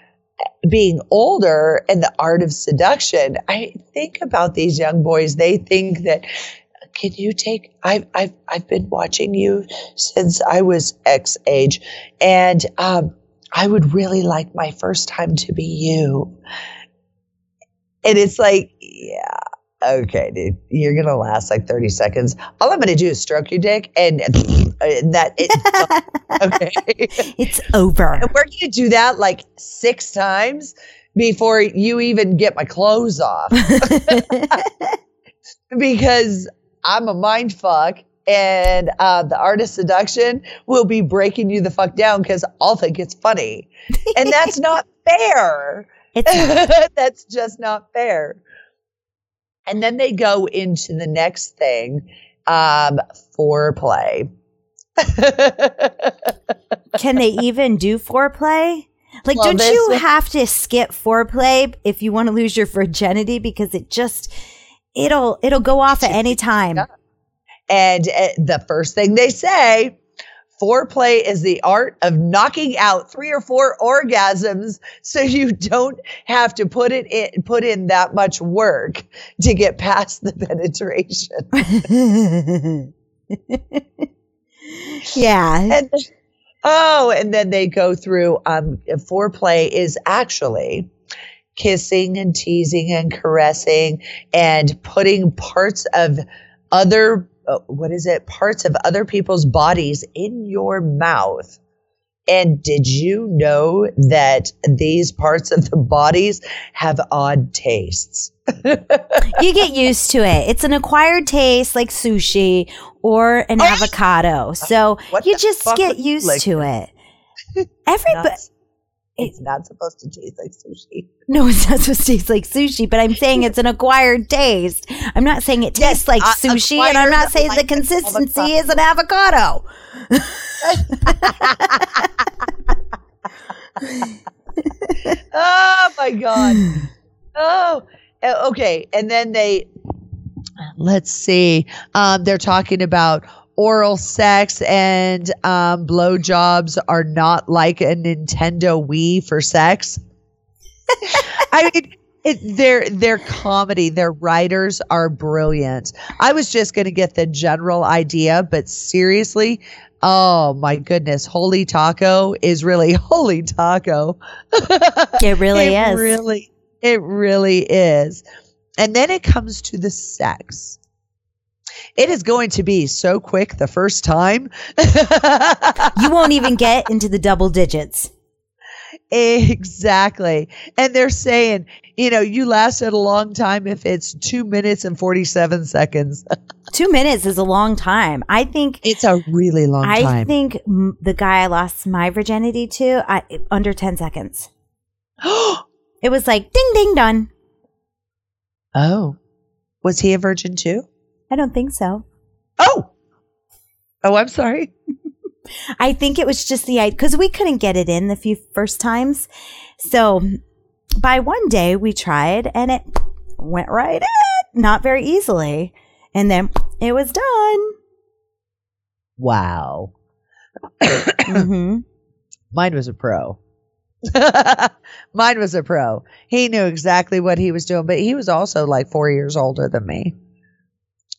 being older and the art of seduction i think about these young boys. They think that can you take i've i've, I've been watching you since i was x age and um i would really like my first time to be you. And it's like yeah okay, dude, you're gonna last like 30 seconds. All I'm gonna do is stroke your dick, and, and that it, okay. It's over. and we're gonna do that like six times before you even get my clothes off because I'm a mind fuck. And uh, the artist seduction will be breaking you the fuck down because I'll think it's funny. And that's not fair. It's That's just not fair. And then they go into the next thing, um, foreplay. Can they even do foreplay? Like, Well, don't you have to skip foreplay if you want to lose your virginity because it just it'll it'll go off at any time. and uh, the first thing they say, foreplay is the art of knocking out three or four orgasms so you don't have to put it in put in that much work to get past the penetration. yeah, and oh, and then they go through um foreplay is actually kissing and teasing and caressing and putting parts of other uh, what is it parts of other people's bodies in your mouth and did you know that these parts of the bodies have odd tastes you get used to it. It's an acquired taste like sushi or an avocado. So What you just get used like to it. Everybody, it's not supposed to taste like sushi no, it's not supposed to taste like sushi, but I'm saying it's an acquired taste. I'm not saying it Yes, tastes like uh, sushi, and I'm not saying the like consistency is an avocado. oh my god oh uh, okay and then they let's see um, they're talking about oral sex and um, blowjobs are not like a nintendo wii for sex i mean it, their their comedy their writers are brilliant i was just going to get the general idea but seriously oh my goodness holy taco is really holy taco It really it is. Really, it really is. And then it comes to the sex. It is going to be so quick the first time. You won't even get into the double digits. Exactly. And they're saying, you know, you lasted a long time if it's two minutes and 47 seconds. Two minutes is a long time. I think. It's a really long I time. I think the guy I lost my virginity to, I, under ten seconds. It was like ding ding done. oh. Was he a virgin too? I don't think so. Oh. Oh, I'm sorry. I think it was just the because we couldn't get it in the few first times. So by one day we tried and it went right in, not very easily. And then it was done. Wow. hmm Mine was a pro. Mine was a pro. He knew exactly what he was doing, but he was also like four years older than me.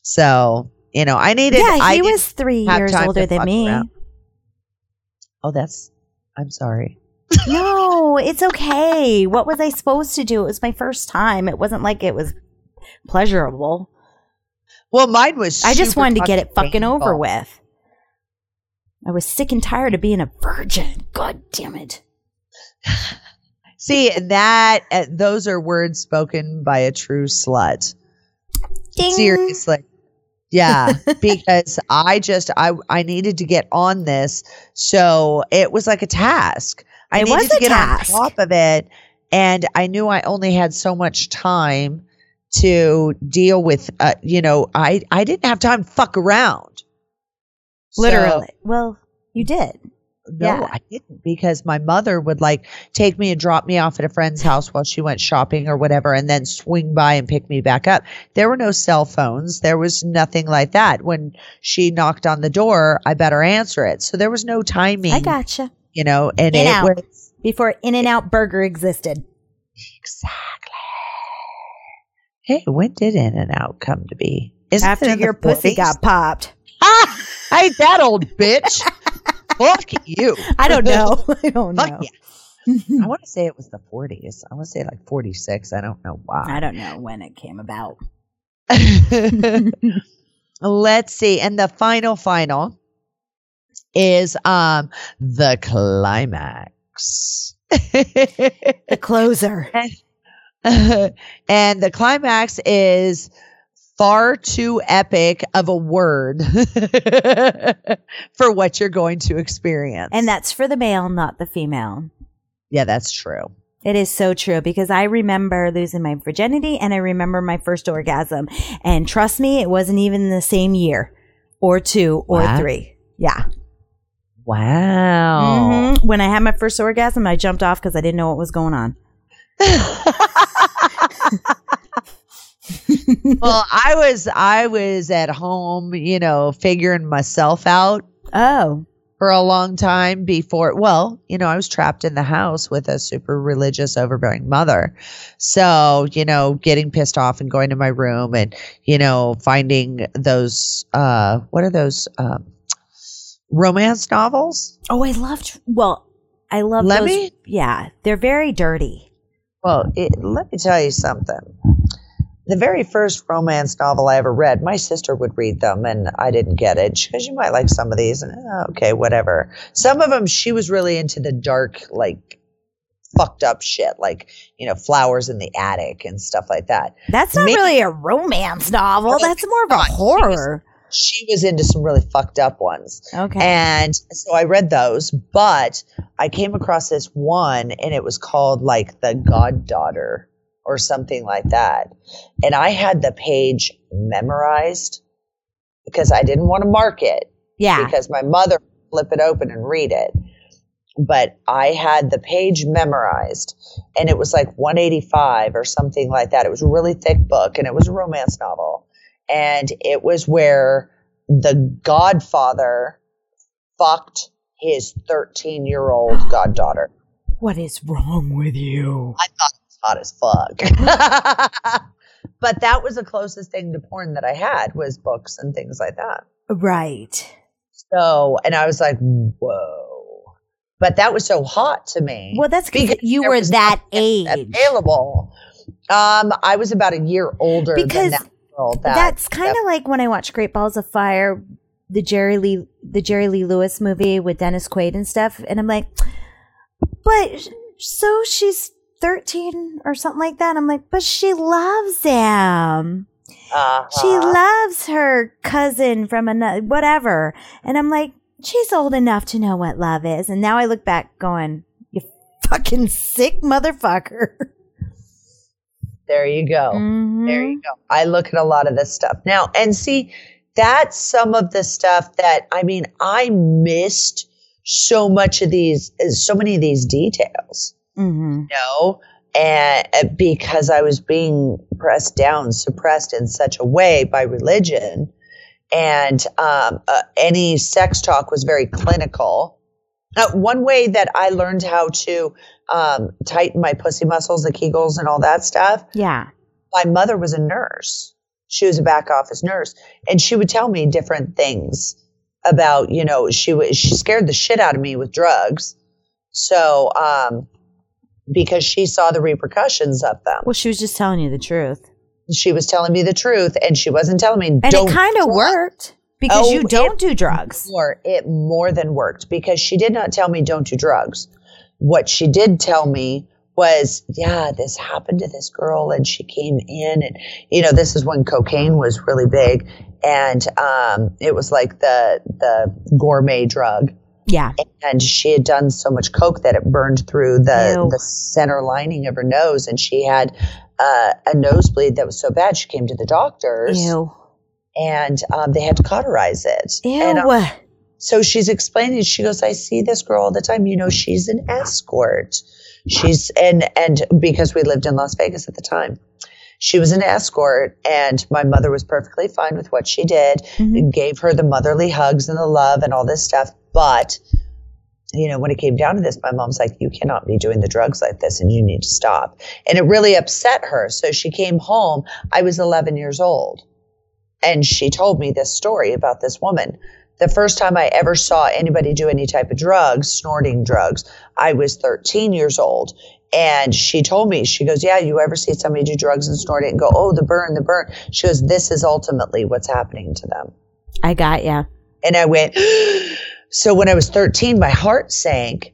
So, you know, I needed. Yeah, he I was three years older than me. around. Oh, that's. I'm sorry. No, it's okay. What was I supposed to do? It was my first time. It wasn't like it was pleasurable. Well, mine was. I just wanted to get it fucking over with. I was sick and tired of being a virgin. God damn it. See, that uh, those are words spoken by a true slut. Ding. Seriously. Yeah, because I just I I needed to get on this, so it was like a task. I It needed was to get task. on top of it, and I knew I only had so much time to deal with. Uh, you know, I I didn't have time to fuck around. So- Literally. well, you did. No, Yeah. I didn't because my mother would like take me and drop me off at a friend's house while she went shopping or whatever and then swing by and pick me back up. There were no cell phones. There was nothing like that. When she knocked on the door, I better answer it. So there was no timing, I gotcha. you know, and In it out. was Before In and Out Burger existed. exactly. Hey, when did In and Out come to be? Isn't After your pussy 40s? got popped. Ah, I ain't that old bitch. Fuck you. I don't know. I don't know. Fuck yeah. I want to say it was the 40s. I want to say like 46. I don't know why. I don't know when it came about. Let's see. And the final, final is um the climax. The closer. and the climax is far too epic of a word for what you're going to experience. And that's for the male, not the female. yeah, that's true. It is so true because I remember losing my virginity and I remember my first orgasm. And trust me, it wasn't even the same year or two or Wow. three. Yeah. Wow. Mhm. When I had my first orgasm, I jumped off because I didn't know what was going on. well, I was I was at home, you know, figuring myself out Oh, for a long time before well, you know, I was trapped in the house with a super religious overbearing mother. So, you know, getting pissed off and going to my room and, you know, finding those uh what are those um romance novels? oh, I loved. Well, I love Lemmy? those. Yeah, they're very dirty. Well, it, let me tell you something. The very first romance novel I ever read, my sister would read them, and I didn't get it because you might like some of these, and uh, okay, whatever. Some of them, she was really into the dark, like fucked up shit, like you know, flowers in the attic and stuff like that. That's not Me- really a romance novel. That's more of a God, she was- horror. She was into some really fucked up ones. Okay. And so I read those, but I came across this one and it was called like The Goddaughter or something like that. And I had the page memorized because I didn't want to mark it yeah. because my mother would flip it open and read it. But I had the page memorized and it was like 185 or something like that. It was a really thick book and it was a romance novel. And it was where the godfather fucked his 13 year old goddaughter. What is wrong with you? I thought hot as fuck. but that was the closest thing to porn that I had was books and things like that. Right. So, and I was like, whoa. But that was so hot to me. Well, that's because you were that age. available. Um, I was about a year older Because than that girl. That, That's kind of like when I watch Great Balls of Fire, the Jerry Lee, the Jerry Lee Lewis movie with Dennis Quaid and stuff, and I'm like, but so she's 13 or something like that. I'm like, but she loves him. Uh-huh. She loves her cousin from another, whatever. And I'm like, she's old enough to know what love is. And now I look back going, you fucking sick motherfucker. There you go. Mhm. There you go. I look at a lot of this stuff now and see that's some of the stuff that I mean, I missed so much of these, so many of these details, Mhm. you know, and uh, because I was being pressed down, suppressed in such a way by religion. And um, uh, any sex talk was very clinical. Uh, one way that I learned how to um, tighten my pussy muscles, the Kegels, and all that stuff Yeah. my mother was a nurse. She was a back office nurse, and she would tell me different things about, you know, she was she scared the shit out of me with drugs. So, um, because she saw the repercussions of them, Well, she was just telling you the truth. she was telling me the truth, and she wasn't telling me. And don't it kind of worked because Oh, you don't do drugs. More, it more than worked because she did not tell me don't do drugs. What she did tell me was, yeah, this happened to this girl and she came in and, you know, this is when cocaine was really big and, um, it was like the, the gourmet drug Yeah. and she had done so much coke that it burned through the, Ew. the center lining of her nose and she had, uh, a nosebleed that was so bad she came to the doctors Ew. and, um, they had to cauterize it. Ew. And, um, so she's explaining, she goes, I see this girl all the time. You know, she's an escort. She's, and, and because we lived in Las Vegas at the time, she was an escort and my mother was perfectly fine with what she did, Mhm. gave her the motherly hugs and the love and all this stuff. But, you know, when it came down to this, my mom's like, you cannot be doing the drugs like this and you need to stop. And it really upset her. So she came home. I was 11 years old and she told me this story about this woman the first time I ever saw anybody do any type of drugs, snorting drugs, I was 13 years old. And she told me, she goes, Yeah, you ever see somebody do drugs and snort it and go, Oh, the burn, the burn? She goes, This is ultimately what's happening to them. I got ya. And I went, So when I was 13, my heart sank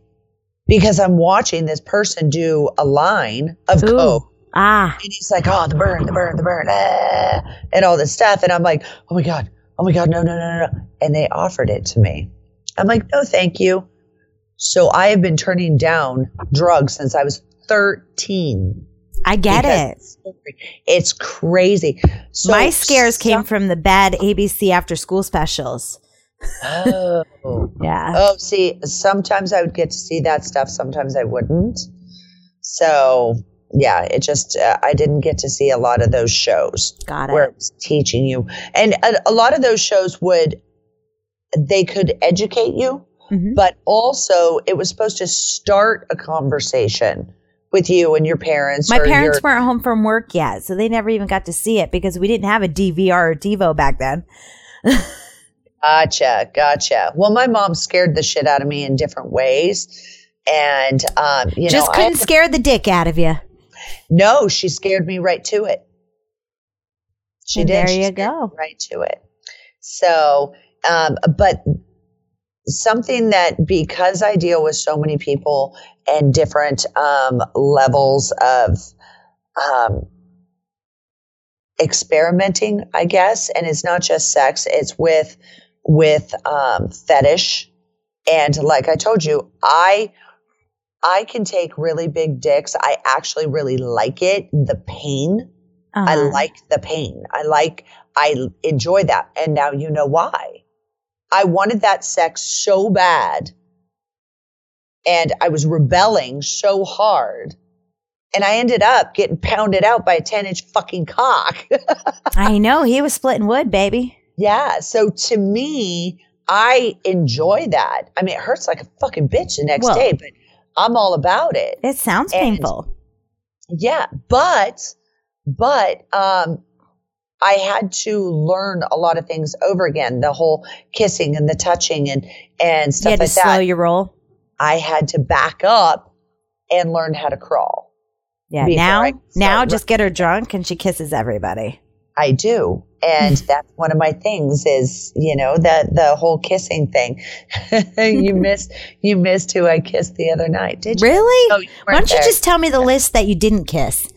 because I'm watching this person do a line of Ooh. coke. Ah. And he's like, oh, the burn, the burn, the burn, ah, and all this stuff. And I'm like, oh my God, oh my God, no, no, no, no. And they offered it to me. I'm like, no, thank you. So I have been turning down drugs since I was 13. I get it. It's crazy. So My scares came from the bad ABC after school specials. Oh. Yeah. Oh, see, sometimes I would get to see that stuff, sometimes I wouldn't. So, yeah, it just, uh, I didn't get to see a lot of those shows Got it. where it. was teaching you. And a, a lot of those shows would, they could educate you, Mhm. but also it was supposed to start a conversation with you and your parents. My parents your, weren't home from work yet, so they never even got to see it because we didn't have a DVR or TiVo back then. Gotcha, gotcha. Well, my mom scared the shit out of me in different ways. And, um, you Just know, couldn't to- scare the dick out of you. No, she scared me right to it. She And did. there She you go. Right to it. So, um, but something that because I deal with so many people and different um, levels of um, experimenting, I guess, and it's not just sex; it's with with um, fetish. And like I told you, I I can take really big dicks. I actually really like it. The pain. I Uh-huh. like the pain. I like, I enjoy that. And now you know why. I wanted that sex so bad. And I was rebelling so hard. And I ended up getting pounded out by a 10 inch fucking cock. I know he was splitting wood, baby. Yeah. So to me, I enjoy that. I mean, it hurts like a fucking bitch the next Well- day, but I'm all about it. It sounds And- painful. Yeah, but but um I had to learn a lot of things over again. The whole kissing and the touching and and You stuff like slow that. your roll. I had to back up and learn how to crawl. Yeah. Now, now just get her drunk and she kisses everybody. I do. And that's one of my things is, you know, the the whole kissing thing. you missed you missed who I kissed the other night, did you? Really? Oh, you Why don't you there. just tell me the list that you didn't kiss?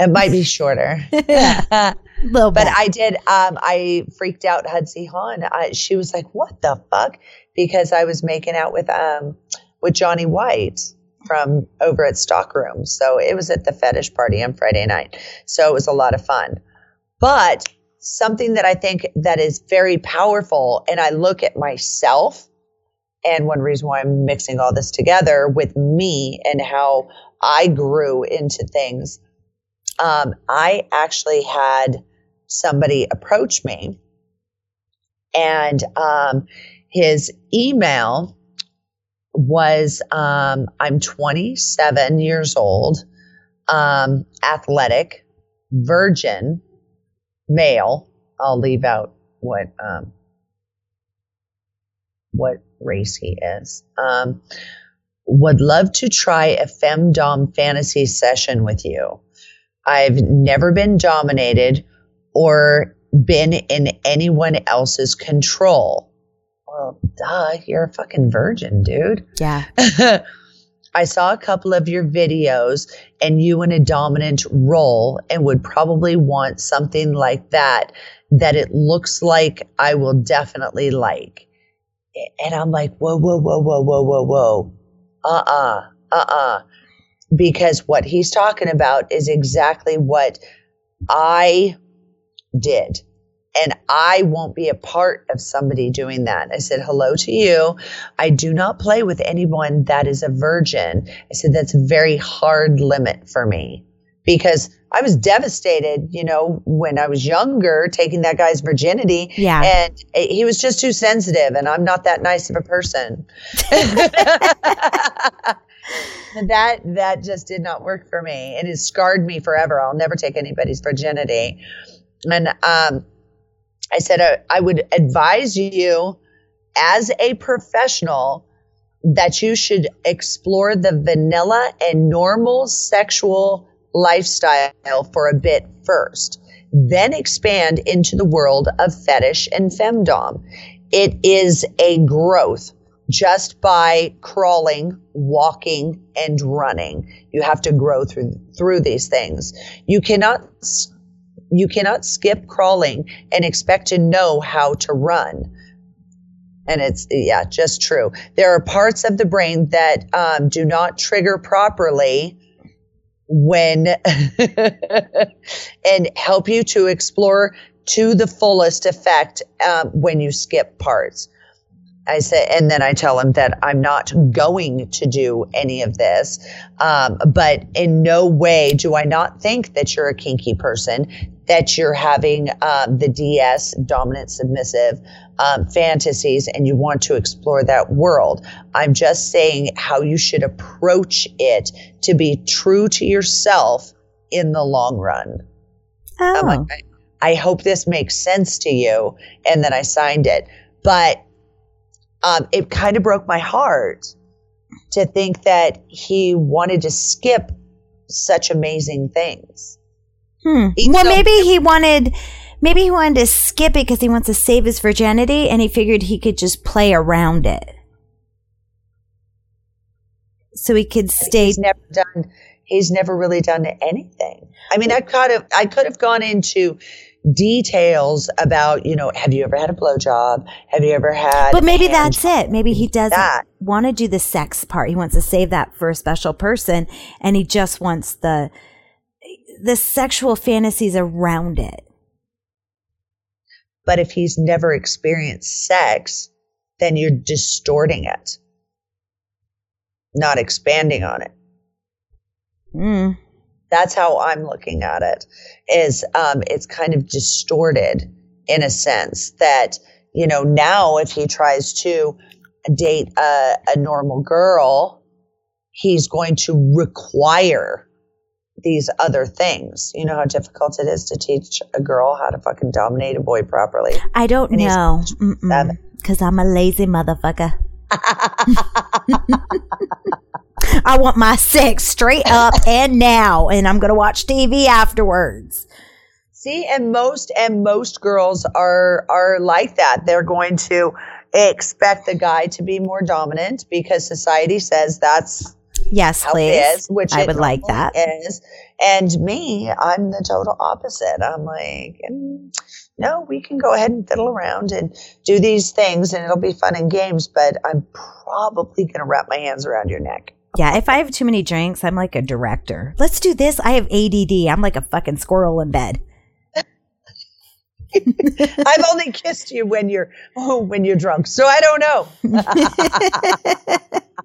It might be shorter. A little But bit. I did. Um, I freaked out Hudsie Hahn. I, she was like, "What the fuck?" Because I was making out with um with Johnny White from over at Stockroom. So it was at the fetish party on Friday night. So it was a lot of fun. But something that I think that is very powerful, and I look at myself, and one reason why I'm mixing all this together with me and how I grew into things. Um, I actually had somebody approach me and um, his email was um, i'm 27 years old um, athletic virgin male. I'll leave out what um, what race he is. Um, would love to try a femdom fantasy session with you. I've never been dominated or been in anyone else's control. Well, duh, you're a fucking virgin, dude. yeah. I saw a couple of your videos and you in a dominant role and would probably want something like that that it looks like I will definitely like. And I'm like, whoa, whoa, whoa, whoa, whoa, whoa, whoa. Uh uh-uh, uh, uh Because what he's talking about is exactly what I did. And I won't be a part of somebody doing that. I said, hello to you. I do not play with anyone that is a virgin. I said, that's a very hard limit for me because I was devastated, you know, when I was younger, taking that guy's virginity. Yeah. And he was just too sensitive, and I'm not that nice of a person. that that just did not work for me. It has scarred me forever. I'll never take anybody's virginity. And um, I said uh, I would advise you, as a professional, that you should explore the vanilla and normal sexual lifestyle for a bit first, then expand into the world of fetish and femdom. It is a growth just by crawling, walking, and running. You have to grow through through these things. You cannot you cannot skip crawling and expect to know how to run. And it's yeah, just true. There are parts of the brain that um, do not trigger properly when and help you to explore to the fullest effect um, when you skip parts. I say, and then I tell him that I'm not going to do any of this. Um, but in no way do I not think that you're a kinky person, that you're having um, the DS, dominant submissive um, fantasies, and you want to explore that world. I'm just saying how you should approach it to be true to yourself in the long run. I'm Oh. like, I, I hope this makes sense to you. And then I signed it. But um, it kind of broke my heart to think that he wanted to skip such amazing things. Hmm. Well, maybe he wanted, maybe he wanted to skip it because he wants to save his virginity, and he figured he could just play around it, so he could stay. He's never done. He's never really done anything. I mean, I could have. I could have gone into details about, you know, have you ever had a blowjob? Have you ever had? But maybe that's it. Maybe he doesn't that. want to do the sex part. He wants to save that for a special person, and he just wants the the sexual fantasies around it. But if he's never experienced sex, then you're distorting it, not expanding on it. Mm. That's how I'm looking at it. Is um, it's kind of distorted in a sense that you know now if he tries to date a, a normal girl, he's going to require these other things. You know how difficult it is to teach a girl how to fucking dominate a boy properly. I don't And know because I'm a lazy motherfucker. I want my sex straight up and now, and I'm gonna watch TV afterwards. See, and most and most girls are are like that. They're going to expect the guy to be more dominant because society says that's Yes, please. is, which I would like that. Is and me, I'm the total opposite. I'm like, mm, no, we can go ahead and fiddle around and do these things, and it'll be fun and games. But I'm probably going to wrap my hands around your neck. Yeah, if I have too many drinks, I'm like a director. Let's do this. I have ADD. I'm like a fucking squirrel in bed. I've only kissed you when you're oh, when you're drunk, so I don't know.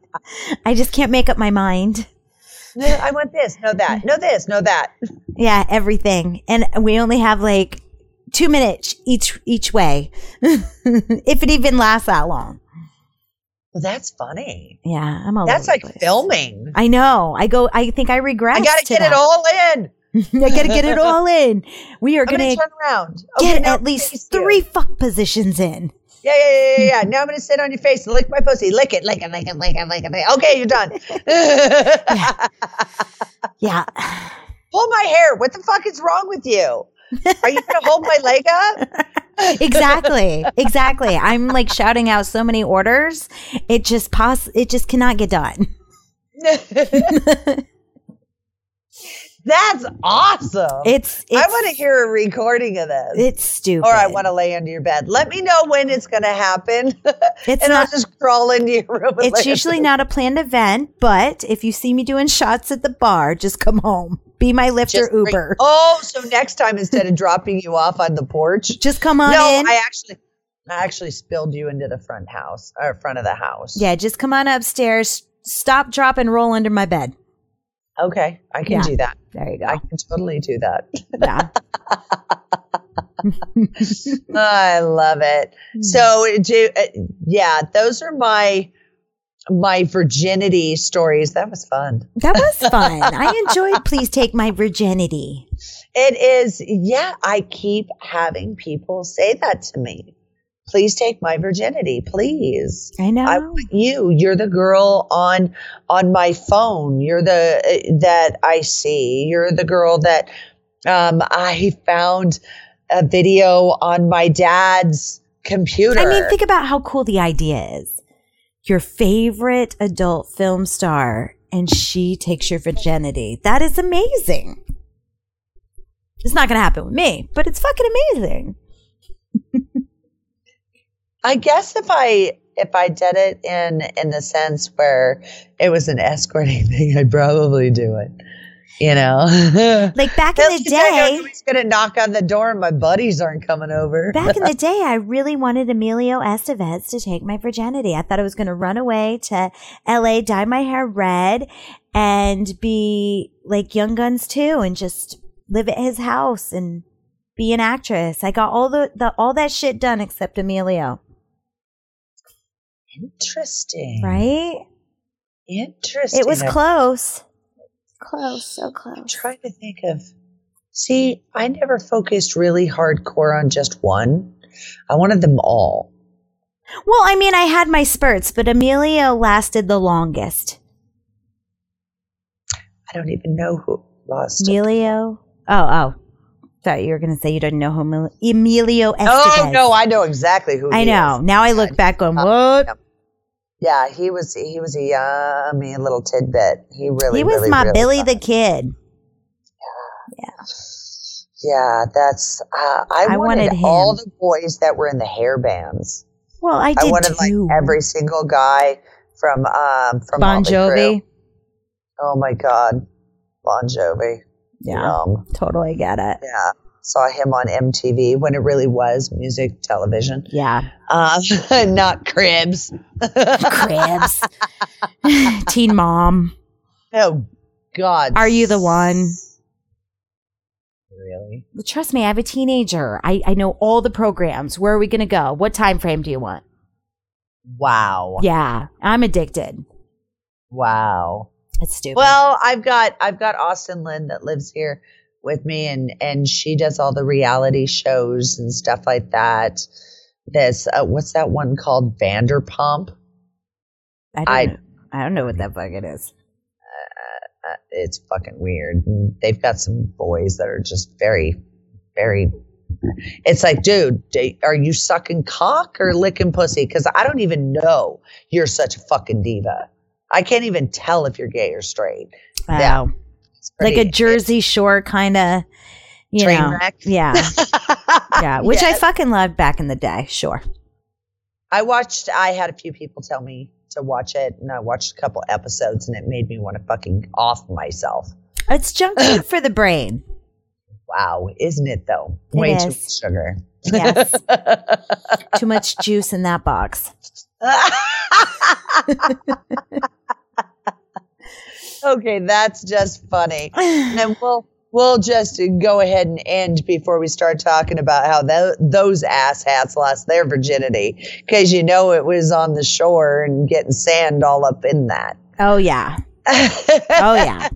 I just can't make up my mind. I want this, no that, no this, no that. Yeah, everything. And we only have like two minutes each each way. if it even lasts that long. Well, that's funny. Yeah, I'm all That's like place. filming. I know. I go I think I regret. I got to get it all in. I gotta get it all in. We are gonna gonna turn around. get Okay, now at least face you. three fuck positions in. Yeah, yeah, yeah, yeah, yeah. Now I'm gonna sit on your face and lick my pussy. Lick it, lick it, lick it, lick it, lick it. Okay, you're done. Yeah. Pull my hair. What the fuck is wrong with you? Are you gonna hold my leg up? exactly. Exactly. I'm like shouting out so many orders. It just pos it just cannot get done. That's awesome. It's, it's I want to hear a recording of this. it's stupid. or I want to lay under your bed. Let me know when it's going to happen. It's and not I'll just crawl into your room. and it's usually not a planned event, but if you see me doing shots at the bar, just come home. Be my Lyft Just or bring- Uber. Oh, so next time instead of dropping you off on the porch, Just come on no, in. I actually, I actually spilled you into the front house or front of the house. yeah, just come on upstairs. Stop, drop, and roll under my bed. Okay, I can Yeah. do that. There you go. I can totally do that. yeah. I love it. Hmm. So, do uh, yeah, those are my my virginity stories. That was fun. That was fun. I enjoyed Please Take My Virginity. It is, yeah. I keep having people say that to me. Please take my virginity, please. I know. I want you. You're the girl on on my phone. You're the uh, that I see. You're the girl that um, I found a video on my dad's computer. I mean, think about how cool the idea is. Your favorite adult film star, and she takes your virginity. That is amazing. It's not going to happen with me, but it's fucking amazing. I guess if I if I did it in in the sense where it was an escorting thing, I'd probably do it. You know, Like back in the day, he's gonna knock on the door, and my buddies aren't coming over. back in the day, I really wanted Emilio Estevez to take my virginity. I thought I was going to run away to LA, dye my hair red, and be like Young Guns too, and just live at his house and be an actress. I got all the, the all that shit done except Emilio. Interesting, Right? Interesting. It was close. Close, so close. I'm trying to think of. See, I never focused really hardcore on just one. I wanted them all. Well, I mean, I had my spurts, but Emilio lasted the longest. I don't even know who lost. it. Emilio? Oh, oh. Thought you were going to say you didn't know who Emil- Emilio Estevez. Oh no, I know exactly who. I know. is. Now I look back going, uh, what? Yeah, he was he was a yummy little tidbit. He really he was really, my really Billy the Kid. Yeah, Yeah, that's uh, I, I wanted, wanted all the boys that were in the hair bands. Well, I did I wanted too. like every single guy from um from bon. Jovi. Oh my god, Bon Jovi. Yeah, totally get it. Yeah, saw him on MTV when it really was music television. Yeah. Um, not Cribs. Cribs. Teen Mom. oh God. Are you the one? Really? Trust me, I have a teenager. I, I know all the programs. Where are we going to go? What time frame do you want? Wow. Yeah, I'm addicted. Wow. It's stupid. Well, I've got I've got Austin Lynn that lives here with me and and she does all the reality shows and stuff like that. This uh, what's that one called Vanderpump? I don't, I- know. I don't know what that bucket is. Uh, it's fucking weird. And They've got some boys that are just very very. It's like, dude, are you sucking cock or licking pussy? Because I don't even know you're such a fucking diva. I can't even tell if you're gay or straight. Wow. Like a Jersey Shore kind of, you Train know. wreck? Yeah. Yeah. Which I fucking loved back in the day. Sure. I watched. I had a few people tell me to watch it, and I watched a couple episodes, and it made me want to fucking off myself. It's junk food for the brain. Wow, isn't it though? It Way too much sugar. Yes. Too much juice in that box. okay, that's just funny. And we'll we'll just go ahead and end before we start talking about how tho- those asshats lost their virginity because you know it was on the shore and getting sand all up in that. Oh, yeah. Oh, yeah.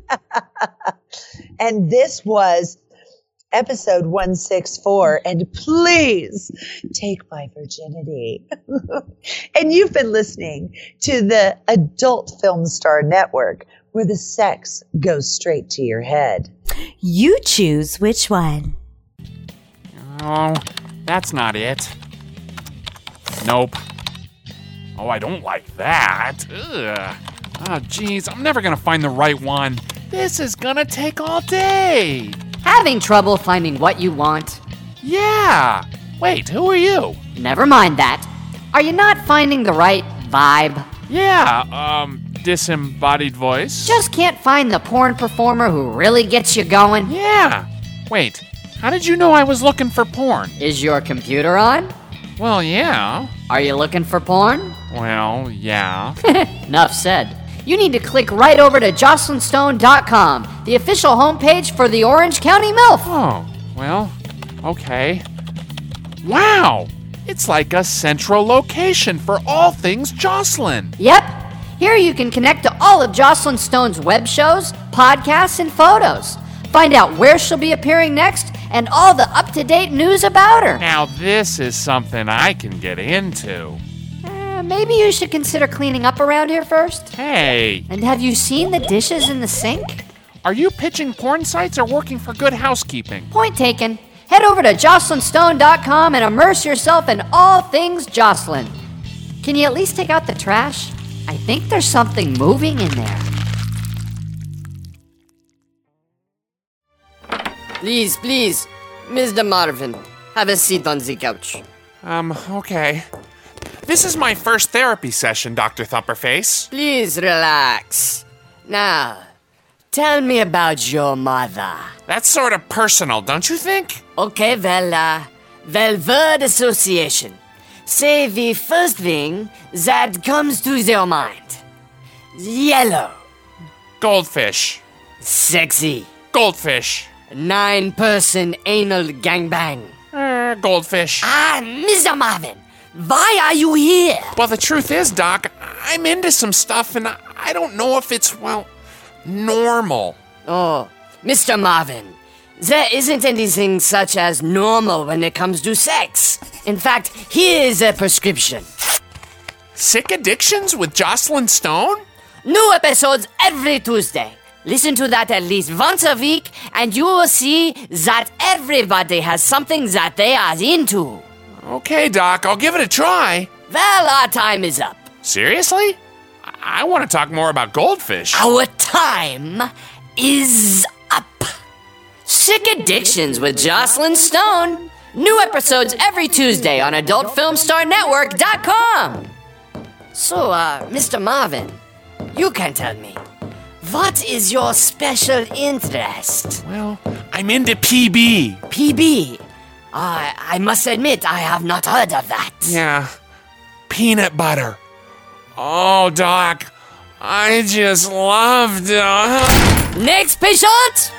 and this was episode 164 and please take my virginity and you've been listening to the adult film star network where the sex goes straight to your head You choose which one. Oh, that's not it. Nope. Oh, I don't like that. Ugh. Oh, geez, I'm never gonna find the right one. This is gonna take all day. Having trouble finding what you want? Yeah. Wait, who are you? Never mind that. Are you not finding the right vibe? Yeah, um, disembodied voice? Just can't find the porn performer who really gets you going? Yeah. Wait, how did you know I was looking for porn? Is your computer on? Well, yeah. Are you looking for porn? Well, yeah. Enough said. You need to click right over to joclynstone.com, the official homepage for the Orange County MILF. Oh, well, okay. Wow! It's like a central location for all things Joclyn. Yep. Here you can connect to all of Joclyn Stone's web shows, podcasts, and photos. Find out where she'll be appearing next and all the up to date news about her. Now, this is something I can get into. Uh, maybe you should consider cleaning up around here first. Hey, And have you seen the dishes in the sink? are you pitching porn sites or working for good housekeeping? Point taken. Head over to joclynstone.com and immerse yourself in all things Joclyn. Can you at least take out the trash? I think there's something moving in there. Please, please, Mr. Marvin, have a seat on the couch. Um, okay. This is my first therapy session, Dr. Thumperface. Please relax. Now, tell me about your mother. That's sort of personal, don't you think? Okay, well, uh, well, word association. Say the first thing that comes to your mind. Yellow, Goldfish. sexy, Goldfish. nine person anal gangbang. Er, goldfish. Ah, Mr. Marvin, why are you here? Well, the truth is, Doc, I'm into some stuff and I- don't know if it's, well, normal. Oh, Mr. Marvin, there isn't anything such as normal when it comes to sex. In fact, here is a prescription. Sick Addictions with Joclyn Stone? New episodes every Tuesday. Listen to that at least once a week, and you will see that everybody has something that they are into. Okay, Doc, I'll give it a try. Well, our time is up. Seriously? I, I want to talk more about goldfish. Our time is up. Sick Addictions with Joclyn Stone. New episodes every Tuesday on AdultFilmStarNetwork.com. So, uh, Mr. Marvin, you can tell me. What is your special interest? Well, I'm into PB. PB. I I must admit, I have not heard of that. Yeah. Peanut butter. Oh, Doc, I just loved it. Next patient!